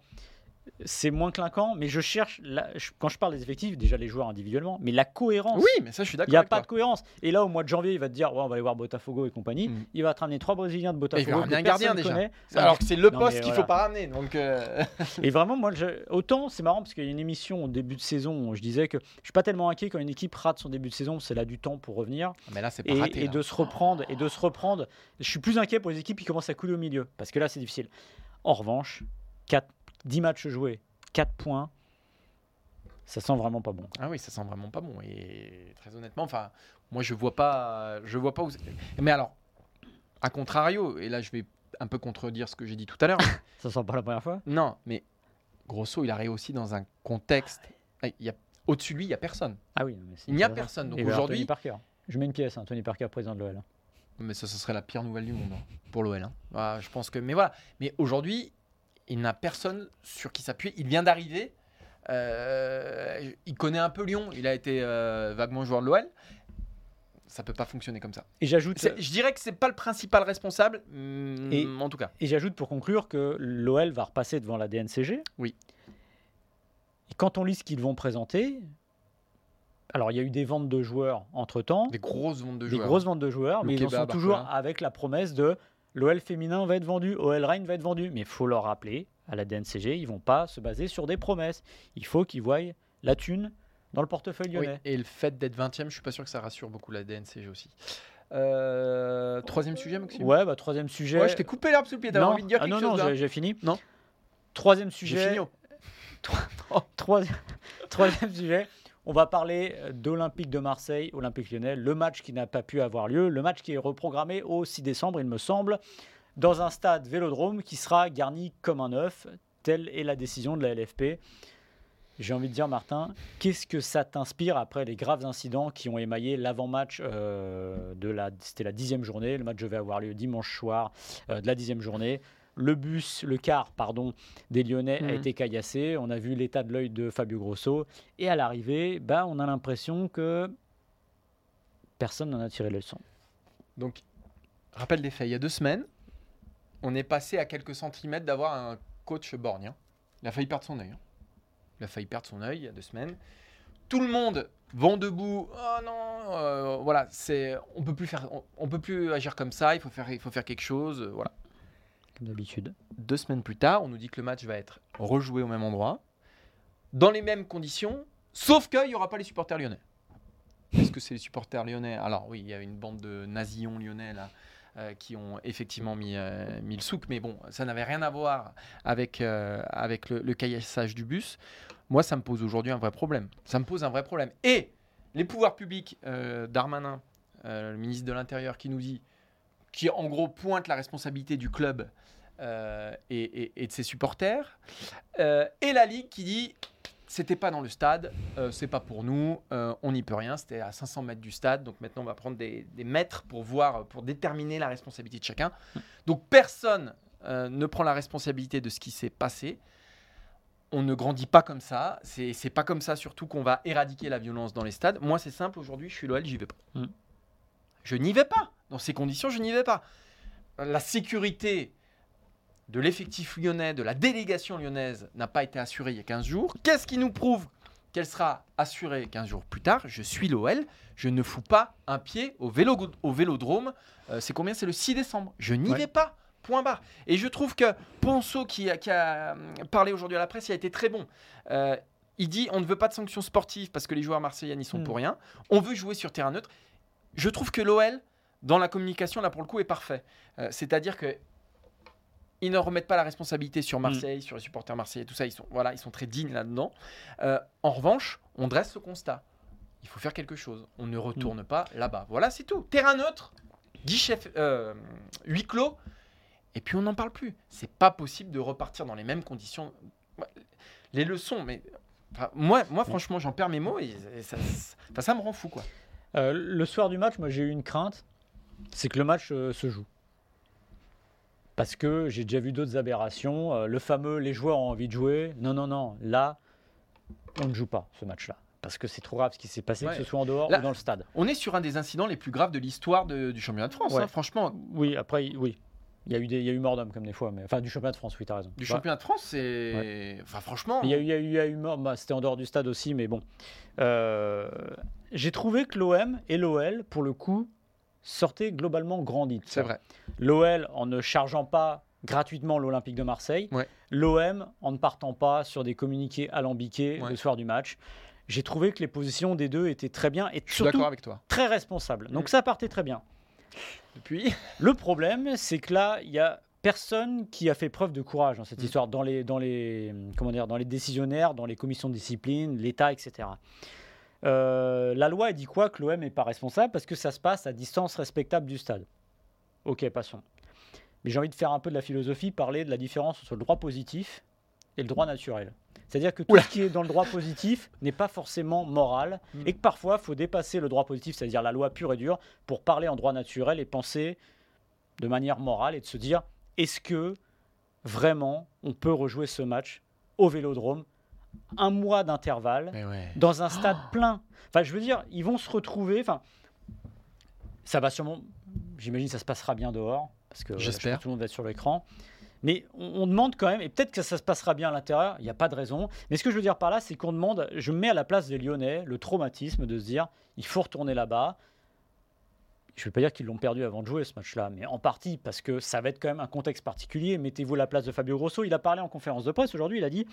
c'est moins clinquant, mais je cherche, la- je- quand je parle des effectifs, déjà les joueurs individuellement, mais la cohérence. Oui, mais ça, je suis Il d'accord. n'y a pas toi. de cohérence. Et là, au mois de janvier, il va te dire ouais, on va aller voir Botafogo et compagnie. Mm. Il va te ramener trois Brésiliens de Et il va Botafogo. ramener un gardien déjà. connaît. Alors que c'est le Non, poste qu'il voilà. faut pas ramener. Donc, euh, Et vraiment, moi, je- autant c'est marrant parce qu'il y a une émission au début de saison où je disais que je suis pas tellement inquiet quand une équipe rate son début de saison, c'est là du temps pour revenir mais là, c'est pas et, raté. et là. de se reprendre et de se reprendre. Je suis plus inquiet pour les équipes qui commencent à couler au milieu parce que là, c'est difficile. En revanche, 4, 10 matchs joués, 4 points, ça sent vraiment pas bon. Ah oui, ça sent vraiment pas bon. Et très honnêtement, enfin, moi, je vois pas, je vois pas où. Mais alors, à contrario, et là, je vais un peu contredire ce que j'ai dit tout à l'heure. Ça sent pas la première fois? non, mais Grosso, il arrive aussi dans un contexte. Il y a au-dessus de lui, il y a personne. Ah oui, mais Il n'y a personne. Donc aujourd'hui, Parker. Je mets une pièce, hein, Tony Parker, président de l'OL. Mais ça, ce serait la pire nouvelle du monde hein, pour l'OL. hein. Voilà, je pense que. Mais voilà. Mais aujourd'hui, il n'a personne sur qui s'appuyer. Il vient d'arriver. Euh, il connaît un peu Lyon. Il a été euh, vaguement joueur de l'OL. Ça peut pas fonctionner comme ça. Et j'ajoute, Je dirais que c'est pas le principal responsable, Et- en tout cas. et j'ajoute pour conclure que l'OL va repasser devant la DNCG. Oui. quand on lit ce qu'ils vont présenter, alors il y a eu des ventes de joueurs entre temps, Des grosses ventes de des joueurs. grosses ventes de joueurs, Le mais ils en sont toujours avec la promesse de l'OL féminin va être vendu, OL Reign va être vendu. Mais il faut leur rappeler, à la DNCG, ils vont pas se baser sur des promesses. Il faut qu'ils voient la thune dans le portefeuille Oui, lyonnais. et le fait d'être 20 e je suis pas sûr que ça rassure beaucoup la DNCG aussi. Euh, troisième sujet, Maxime? Ouais, bah, troisième sujet. Ouais, je t'ai coupé l'herbe sous le pied. T'avais non, envie de dire ah quelque non, chose non, là j'ai- j'ai fini. Non. Troisième J'ai sujet. fini. Troisième, troisième sujet. On va parler d'Olympique de Marseille, Olympique lyonnais, le match qui n'a pas pu avoir lieu, le match qui est reprogrammé au 6 décembre, il me semble, dans un stade vélodrome qui sera garni comme un œuf. Telle est la décision de la LFP. J'ai envie de dire, Martin, qu'est-ce que ça t'inspire après les graves incidents qui ont émaillé l'avant-match euh, de la, c'était la dixième journée. Le match devait avoir lieu dimanche soir euh, de la dixième journée. Le bus, le car, pardon, des Lyonnais a Mhm. été caillassé. On a vu l'état de l'œil de Fabio Grosso. Et à l'arrivée, bah, on a l'impression que personne n'en a tiré les leçons. Donc, rappel des faits. Il y a deux semaines, on est passé à quelques centimètres d'avoir un coach borgnien. Il a failli perdre son œil. hein. Il a failli perdre son œil il y a deux semaines. Tout le monde vend debout. Oh non, euh, voilà, c'est, on peut plus faire, on, on peut plus agir comme ça. Il faut faire, il faut faire quelque chose. euh, Voilà. Comme d'habitude. Deux semaines plus tard, on nous dit que le match va être rejoué au même endroit, dans les mêmes conditions, sauf qu'il n'y aura pas les supporters lyonnais. Est-ce que c'est les supporters lyonnais? Alors oui, il y a une bande de nazillons lyonnais là, euh, qui ont effectivement mis, euh, mis le souk, mais bon, ça n'avait rien à voir avec, euh, avec le, le caillassage du bus. Moi, ça me pose aujourd'hui un vrai problème. Ça me pose un vrai problème. Et les pouvoirs publics, euh, Darmanin, euh, le ministre de l'Intérieur, qui nous dit, qui en gros pointe la responsabilité du club euh, et, et- et de ses supporters, euh, et la Ligue qui dit c'était pas dans le stade, euh, c'est pas pour nous, euh, on n'y peut rien, c'était à 500 mètres du stade, donc maintenant on va prendre des, des mètres pour voir, pour déterminer la responsabilité de chacun. Donc personne ne prend la responsabilité de ce qui s'est passé. On ne grandit pas comme ça, c'est c'est pas comme ça surtout qu'on va éradiquer la violence dans les stades. Moi c'est simple, aujourd'hui je suis l'OL, j'y vais pas. Mm. Je n'y vais pas, dans ces conditions je n'y vais pas. La sécurité de l'effectif lyonnais, de la délégation lyonnaise, n'a pas été assurée il y a 15 jours. Qu'est-ce qui nous prouve qu'elle sera assurée 15 jours plus tard? Je suis l'OL, je ne fous pas un pied au, vélo, au vélodrome. Euh, c'est combien? C'est le 6 décembre. Je n'y Ouais. vais pas. Point barre. Et je trouve que Ponceau, qui, a- qui a hum, parlé aujourd'hui à la presse, il a été très bon. Euh, il dit on ne veut pas de sanctions sportives parce que les joueurs marseillais n'y sont Mm. pour rien. On veut jouer sur terrain neutre. Je trouve que l'OL, dans la communication, là pour le coup, est parfait. Euh, C'est-à-dire que ils ne remettent pas la responsabilité sur Marseille, sur les supporters marseillais, tout ça. Ils sont, voilà, ils sont très dignes là-dedans. Euh, en revanche, on dresse ce constat. Il faut faire quelque chose. On ne retourne pas là-bas. Voilà, c'est tout. Terrain neutre, guichet euh, huis clos, et puis on n'en parle plus. C'est pas possible de repartir dans les mêmes conditions. Les leçons, mais enfin, moi, moi, franchement, j'en perds mes mots et, et ça, enfin, ça me rend fou, quoi. Euh, le soir du match, moi j'ai eu une crainte, c'est que le match euh, se joue. Parce que j'ai déjà vu d'autres aberrations. euh, le fameux les joueurs ont envie de jouer. Non, non, non. Là, on ne joue pas ce match-là. Parce que c'est trop grave ce qui s'est passé, Ouais. que ce soit en dehors Là- ou dans le stade. On est sur un des incidents les plus graves de l'histoire du championnat de France. Ouais. hein, franchement, Oui, après, oui. Il y a eu, des, il y a eu mort d'homme comme des fois. Mais, enfin, du championnat de France, oui, t'as raison. du Ouais. championnat de France, c'est. Enfin, franchement. Il y a eu, il y a eu, il y a eu mort, bah, c'était en dehors du stade aussi, mais bon. Euh, J'ai trouvé que l'OM et l'OL, pour le coup, sortaient globalement ça. C'est vrai. L'OL en ne chargeant pas gratuitement l'Olympique de Marseille. Ouais. L'OM en ne partant pas sur des communiqués alambiqués Ouais. le soir du match. J'ai trouvé que les positions des deux étaient très bien et surtout d'accord avec toi. très responsables. Donc Mm. ça partait très bien. Depuis. Le problème, c'est que là, il y a personne qui a fait preuve de courage dans cette Mm. histoire, dans les, dans, les, comment dire, dans les décisionnaires, dans les commissions de discipline, l'État, etc. Euh, la loi elle dit quoi Que l'OM n'est pas responsable parce que ça se passe à distance respectable du stade. Ok, passons. Mais j'ai envie de faire un peu de la philosophie, parler de la différence entre le droit positif et le droit naturel. C'est-à-dire que tout Oula. ce qui est dans le droit positif n'est pas forcément moral Mm. et que parfois il faut dépasser le droit positif, c'est-à-dire la loi pure et dure, pour parler en droit naturel et penser de manière morale et de se dire est-ce que vraiment on peut rejouer ce match au vélodrome un mois d'intervalle ouais. dans un stade plein. Enfin, je veux dire, ils vont se retrouver. Enfin, ça va sûrement. J'imagine que ça se passera bien dehors parce que J'espère. tout le monde va être sur l'écran. Mais on, on demande quand même, et peut-être que ça se passera bien à l'intérieur, il n'y a pas de raison. Mais ce que je veux dire par là, c'est qu'on demande, je mets à la place des Lyonnais le traumatisme de se dire, il faut retourner là-bas. Je ne vais pas dire qu'ils l'ont perdu avant de jouer ce match-là, mais en partie parce que ça va être quand même un contexte particulier. Mettez-vous à la place de Fabio Grosso. Il a parlé en conférence de presse aujourd'hui. Il a dit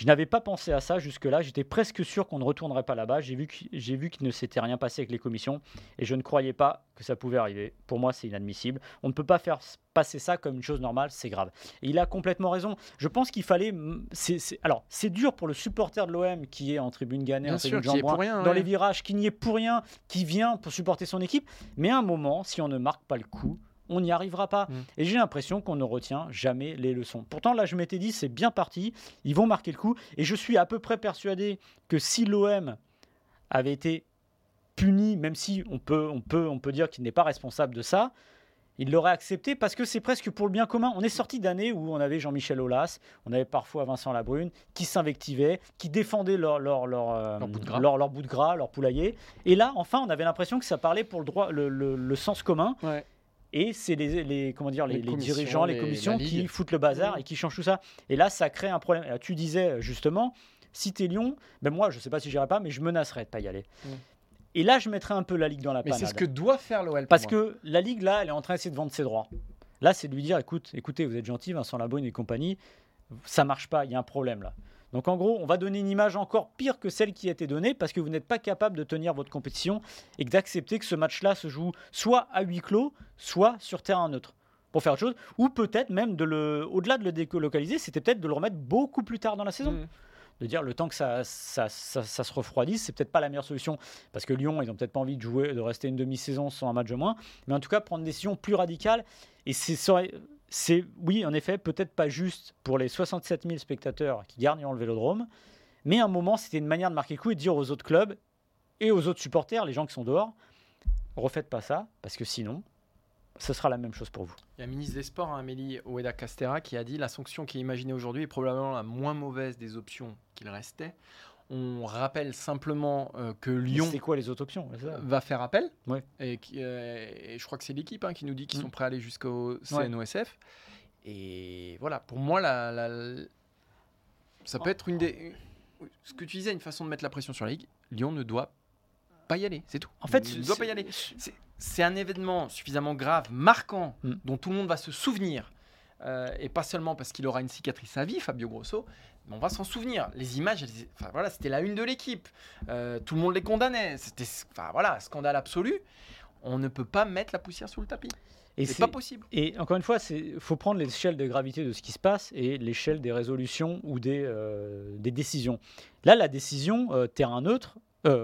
Je n'avais pas pensé à ça jusque-là. J'étais presque sûr qu'on ne retournerait pas là-bas. J'ai vu qu'- qu'il ne s'était rien passé avec les commissions et je ne croyais pas que ça pouvait arriver. Pour moi, c'est inadmissible. On ne peut pas faire passer ça comme une chose normale. C'est grave. Et il a complètement raison. Je pense qu'il fallait. alors, c'est dur pour le supporter de l'OM qui est en tribune Bien en tribune rien, dans ouais. les virages, qui n'y est pour rien, qui vient pour supporter son équipe. Mais à un moment, si on ne marque pas le coup, on n'y arrivera pas. Mm. Et j'ai l'impression qu'on ne retient jamais les leçons. Pourtant, là, je m'étais dit, c'est bien parti, ils vont marquer le coup. Et je suis à peu près persuadé que si l'OM avait été puni, même si on peut, on peut, on peut dire qu'il n'est pas responsable de ça, il l'aurait accepté parce que c'est presque pour le bien commun. On est sorti d'années où on avait Jean-Michel Aulas, on avait parfois Vincent Labrune, qui s'invectivaient, qui défendaient leur, leur, leur, euh, Leur bout de gras. leur- leur bout de gras, leur poulailler. Et là, enfin, on avait l'impression que ça parlait pour le, droit, le, le- le sens commun. Ouais. Et c'est les, les- comment dire, les, Les les commissions, dirigeants, les commissions qui foutent le bazar et qui changent tout ça. Et là, ça crée un problème. Là, tu disais justement, si t'es Lyon, ben moi, je sais pas si j'irai pas, mais je menacerais de pas y aller. Mhm. Et là, je mettrais un peu la Ligue dans la Mais panade. c'est ce que doit faire l'OL. Parce moi. que la Ligue, là, elle est en train d'essayer de vendre ses droits. Là, c'est de lui dire, écoute, écoutez, vous êtes gentil, Vincent Labrune et compagnie, ça marche pas, il y a un problème là. Donc en gros, on va donner une image encore pire que celle qui a été donnée parce que vous n'êtes pas capable de tenir votre compétition et d'accepter que ce match-là se joue soit à huis clos, soit sur terrain neutre pour faire autre chose, ou peut-être même de le, au-delà de le délocaliser, c'était peut-être de le remettre beaucoup plus tard dans la saison Mm. de dire le temps que ça, ça, ça- ça se refroidisse, c'est peut-être pas la meilleure solution parce que Lyon, ils ont peut-être pas envie de jouer, de rester une demi-saison sans un match de moins, mais en tout cas prendre des décisions plus radicales. Et c'est, c'est oui, en effet, peut-être pas juste pour les 67 000 spectateurs qui garniront le Vélodrome, mais à un moment, c'était une manière de marquer le coup et de dire aux autres clubs et aux autres supporters, les gens qui sont dehors, refaites pas ça parce que sinon, ce sera la même chose pour vous. Il y a un ministre des Sports, hein, Amélie Oueda Castera, qui a dit la sanction qui est imaginée aujourd'hui est probablement la moins mauvaise des options qu'il restait. On rappelle simplement euh, que Lyon C'est quoi les autres options va faire appel. Ouais. Et, qui- euh, et je crois que c'est l'équipe hein, qui nous dit qu'ils Mm. sont prêts à aller jusqu'au CNOSF. Et voilà, pour moi, la, la- ça peut être une des. Ce que tu disais, une façon de mettre la pression sur la Ligue. Lyon ne doit pas y aller, c'est tout. En fait, il ne doit pas y aller. C'est- un événement suffisamment grave, marquant, Mm. dont tout le monde va se souvenir. Euh, et pas seulement parce qu'il aura une cicatrice à vie, Fabio Grosso, on va s'en souvenir. Les images, elles- enfin, voilà, c'était la une de l'équipe. Euh, tout le monde les condamnait. C'était enfin, voilà, scandale absolu. On ne peut pas mettre la poussière sous le tapis. Et C'est pas possible. Et encore une fois, il faut prendre l'échelle de gravité de ce qui se passe et l'échelle des résolutions ou des, euh, des décisions. Là, la décision euh, terrain neutre,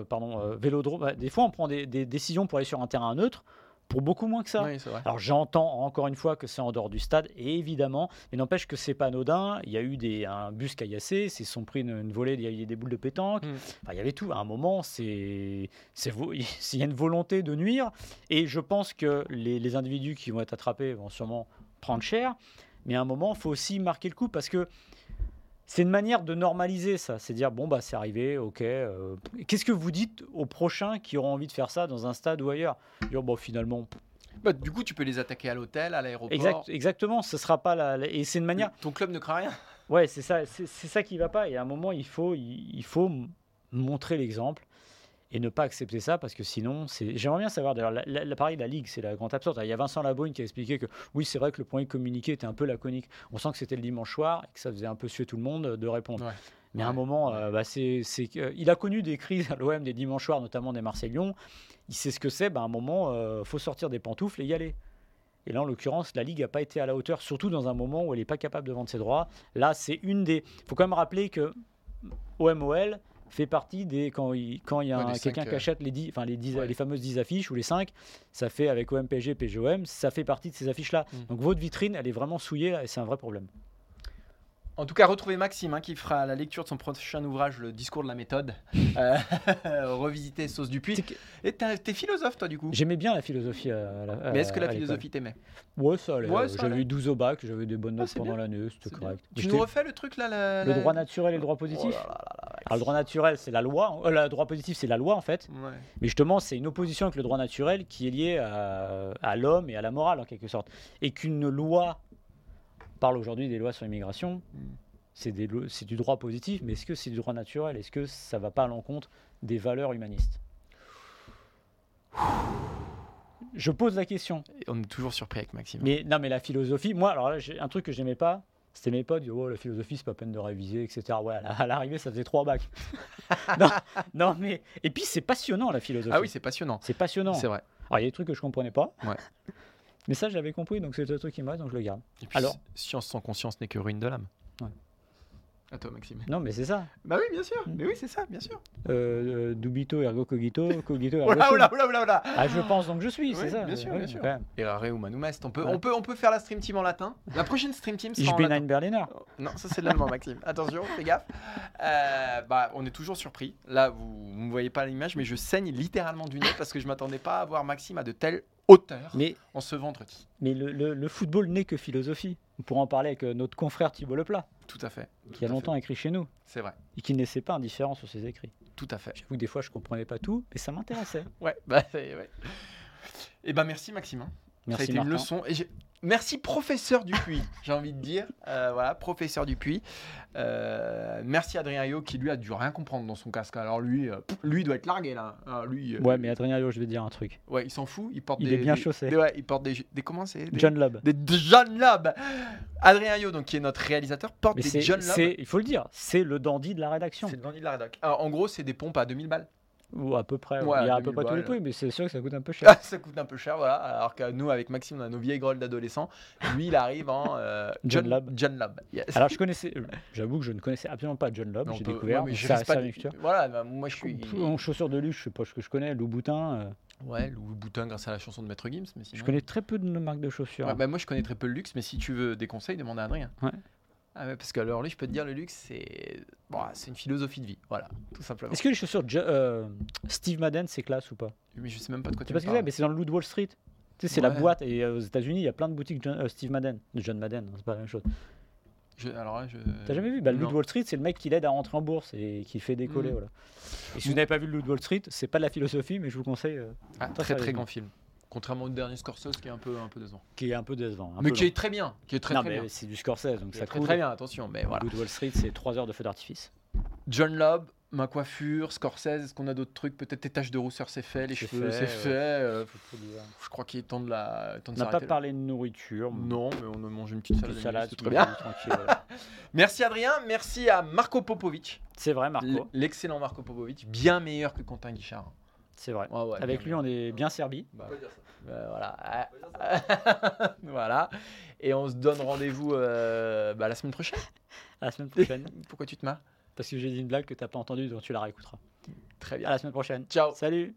pardon, vélodrome, bah, des fois on prend des, des décisions pour aller sur un terrain neutre pour beaucoup moins que ça. Oui. Alors j'entends encore une fois que c'est en dehors du stade, et évidemment, mais n'empêche que c'est pas anodin. Il y a eu des, un bus caillassé, c'est sont pris une, une volée, il y a eu des boules de pétanque. Mm. Enfin, il y avait tout. À un moment, c'est, c'est il y a une volonté de nuire, et je pense que les, les individus qui vont être attrapés vont sûrement prendre cher. Mais à un moment, il faut aussi marquer le coup parce que c'est une manière de normaliser ça. C'est dire, bon, bah, c'est arrivé, ok. euh, Qu'est-ce que vous dites aux prochains qui auront envie de faire ça dans un stade ou ailleurs? Dire, bon, finalement, Bah, du coup, tu peux les attaquer à l'hôtel, à l'aéroport. Exact, exactement, ce sera pas la, la- et c'est une manière. Ton club ne craint rien. Ouais, c'est ça, c'est ça qui va pas. Et à un moment, il faut, il, il faut m- montrer l'exemple et ne pas accepter ça parce que sinon, c'est. J'aimerais bien savoir. D'ailleurs, la, la, la- pareil, la ligue, c'est la grande absurde. Il y a Vincent Labrune qui a expliqué que oui, c'est vrai que le premier communiqué était un peu laconique. On sent que c'était le dimanche soir et que ça faisait un peu suer tout le monde de répondre. Ouais. Mais à un moment, euh, bah, c'est, c'est il a connu des crises à l'OM des dimanches soirs, notamment des Marseille-Lyon. Il sait ce que c'est. Bah, à un moment, euh, faut sortir des pantoufles et y aller. Et là, en l'occurrence, la Ligue n'a pas été à la hauteur, surtout dans un moment où elle n'est pas capable de vendre ses droits. Là, c'est une des. Il faut quand même rappeler que OMOL fait partie des. Quand il, quand il y a Ouais, quelqu'un cinq, qui euh, achète les, 10, enfin, les, 10 Ouais. les fameuses 10 affiches ou les 5, ça fait avec OM, PSG, PGOM, ça fait partie de ces affiches-là. Mm. Donc votre vitrine, elle est vraiment souillée et c'est un vrai problème. En tout cas, retrouvez Maxime hein, qui fera la lecture de son prochain ouvrage, Le discours de la méthode. Euh, revisiter Sauce du que- Et t'es philosophe, toi, du coup? J'aimais bien la philosophie. à la- Mais est-ce que la philosophie t'aimait? Ouais, ça allait. Ouais, J'avais eu 12 au bac, j'avais des bonnes Ah, notes pendant l'année, c'était bien. correct. Tu nous refais le truc là la- Le droit naturel et le droit Oh positif là là là là. Alors, le droit naturel, c'est la loi. Euh, le droit positif, c'est la loi, en fait. Ouais. Mais justement, c'est une opposition avec le droit naturel qui est liée à, à l'homme et à la morale, en quelque sorte. Et qu'une loi parle aujourd'hui des lois sur l'immigration. Mm. C'est du droit positif, mais est-ce que c'est du droit naturel? Est-ce que ça va pas à l'encontre des valeurs humanistes? Je pose la question. On est toujours surpris avec Maxime. Mais non, mais la philosophie, moi, alors là, un truc que j'aimais pas, c'était mes potes, ils disaient, oh, la philosophie, c'est pas peine de réviser, etc. Ouais, à l'arrivée, ça faisait trois bacs. non, non, mais. Et puis, c'est passionnant, la philosophie. Ah oui, c'est passionnant. c'est passionnant. C'est vrai. Alors, il y a des trucs que je comprenais pas. Ouais. Mais ça, j'avais compris, donc c'est le truc qui me reste, donc je le garde. Et puis, Alors science sans conscience n'est que ruine de l'âme. Ouais. À toi, Maxime. Non, mais c'est ça. Bah oui, bien sûr. Mm. Mais oui, c'est ça, bien sûr. Euh, euh, dubito ergo cogito, cogito ergo Oula, sum. oula, oula, oula, oula. Ah, je pense donc je suis, Oui, c'est ça. bien sûr, Ouais, bien sûr. Errare humanum est. On peut, Ouais. on, peut, on peut faire la stream team en latin. La prochaine stream team Ich sera en bin ein Berliner. Non, ça c'est de l'allemand, Maxime. Attention, fais gaffe. Euh, bah, on est toujours surpris. Là, vous ne voyez pas l'image, mais je saigne littéralement du nez parce que je m'attendais pas à voir Maxime à de telles hauteurs Mais, en ce vendredi. mais le, le- le football n'est que philosophie. On pourra en parler avec euh, notre confrère Thibault Leplat, Tout à fait. qui a longtemps fait. écrit chez nous, C'est vrai. et qui ne laissait pas indifférent sur ses écrits. Tout à fait. J'avoue que des fois, je comprenais pas tout, mais ça m'intéressait. Ouais, bah, ouais. Et ben merci Maxime. hein. Merci, ça a été Martin. une leçon. Et merci professeur Dupuis, j'ai envie de dire. Euh, voilà, professeur Dupuis. Euh, merci Adrien Yo qui lui a dû rien comprendre dans son casque. Alors lui, euh, lui doit être largué là. Alors, lui, Ouais, mais Adrien Alliot, je vais dire un truc. ouais, il s'en fout. Il porte Il des, est bien des- chaussé. des- ouais, il porte des, des comment c'est? John Lobb. des John Lobb. Adrien Yo, donc qui est notre réalisateur, porte Mais des John c'est- il faut le dire, c'est le dandy de la rédaction. C'est le dandy de la rédac. Alors, en gros, c'est des pompes à 2000 balles. Ou à peu près. Ouais, il y a à 2000 peu près tous les trucs, mais c'est sûr que ça coûte un peu cher. Ça coûte un peu cher, voilà. Alors que nous, avec Maxime, on a nos vieilles grolles d'adolescents. Lui, il arrive en euh, John Lobb. John. Yes. Alors, je connaissais, j'avoue que je ne connaissais absolument pas John on j'ai découvert. ouais, mais je ça- pas de-. Voilà, bah, moi je suis. En chaussures de luxe, je sais pas ce que je connais, Louis Boutin. euh, Ouais, Louis Boutin grâce à la chanson de Maître Gims. Mais sinon... je connais très peu de marques de chaussures. Ouais, bah, moi je connais très peu le luxe, mais si tu veux des conseils, demande à Adrien. Ouais. Ah ouais, parce que alors lui, je peux te dire, le luxe, c'est bon, c'est une philosophie de vie. Voilà, tout simplement. Est-ce que les chaussures Jo- euh, Steve Madden, c'est classe ou pas? Mais je sais même pas de quoi tu que c'est, parles. mais c'est dans le de Wall Street. Tu sais, c'est la boîte et euh, aux États-Unis, il y a plein de boutiques John- euh, Steve Madden, de John Madden, hein, c'est pas la même chose. Je- alors là, je. T'as jamais vu? Bah, Le de Wall Street, c'est le mec qui l'aide à rentrer en bourse et qui fait décoller. Mhm. Voilà. Et si vous n'avez pas vu le de Wall Street, c'est pas de la philosophie, mais je vous conseille, Ah, Très très grand film. Contrairement au dernier Scorsese qui est un peu un peu décevant. qui est un peu décevant. un mais peu qui est très bien, qui est très non, très mais bien. c'est du Scorsese, donc Qui ça coûte. très bien, attention. Mais voilà. De Wall Street, c'est 3 heures de feu d'artifice. John Lobb, ma coiffure, Scorsese, est-ce qu'on a d'autres trucs? Peut-être tes taches de rousseur, c'est fait, les C'est cheveux, fait, c'est ouais. fait. euh, On je crois qu'il est temps de la. temps de n'a pas parlé de nourriture. Non, mais on a mangé une petite une salade. petite salade, très bien. tranquille. Merci Adrien, merci à Marco Popovic, C'est vrai, Marco. l'excellent Marco Popovic, bien meilleur que Quentin Guichard. C'est vrai. Ouais, ouais, Avec bien lui, on est bien servi. Bah, euh, voilà. voilà. Et on se donne rendez-vous euh, bah, la semaine prochaine. À la semaine prochaine. Pourquoi tu te marres? Parce que j'ai dit une blague que t'as pas entendue, donc tu la réécouteras. Très bien. À la semaine prochaine. Ciao. Salut.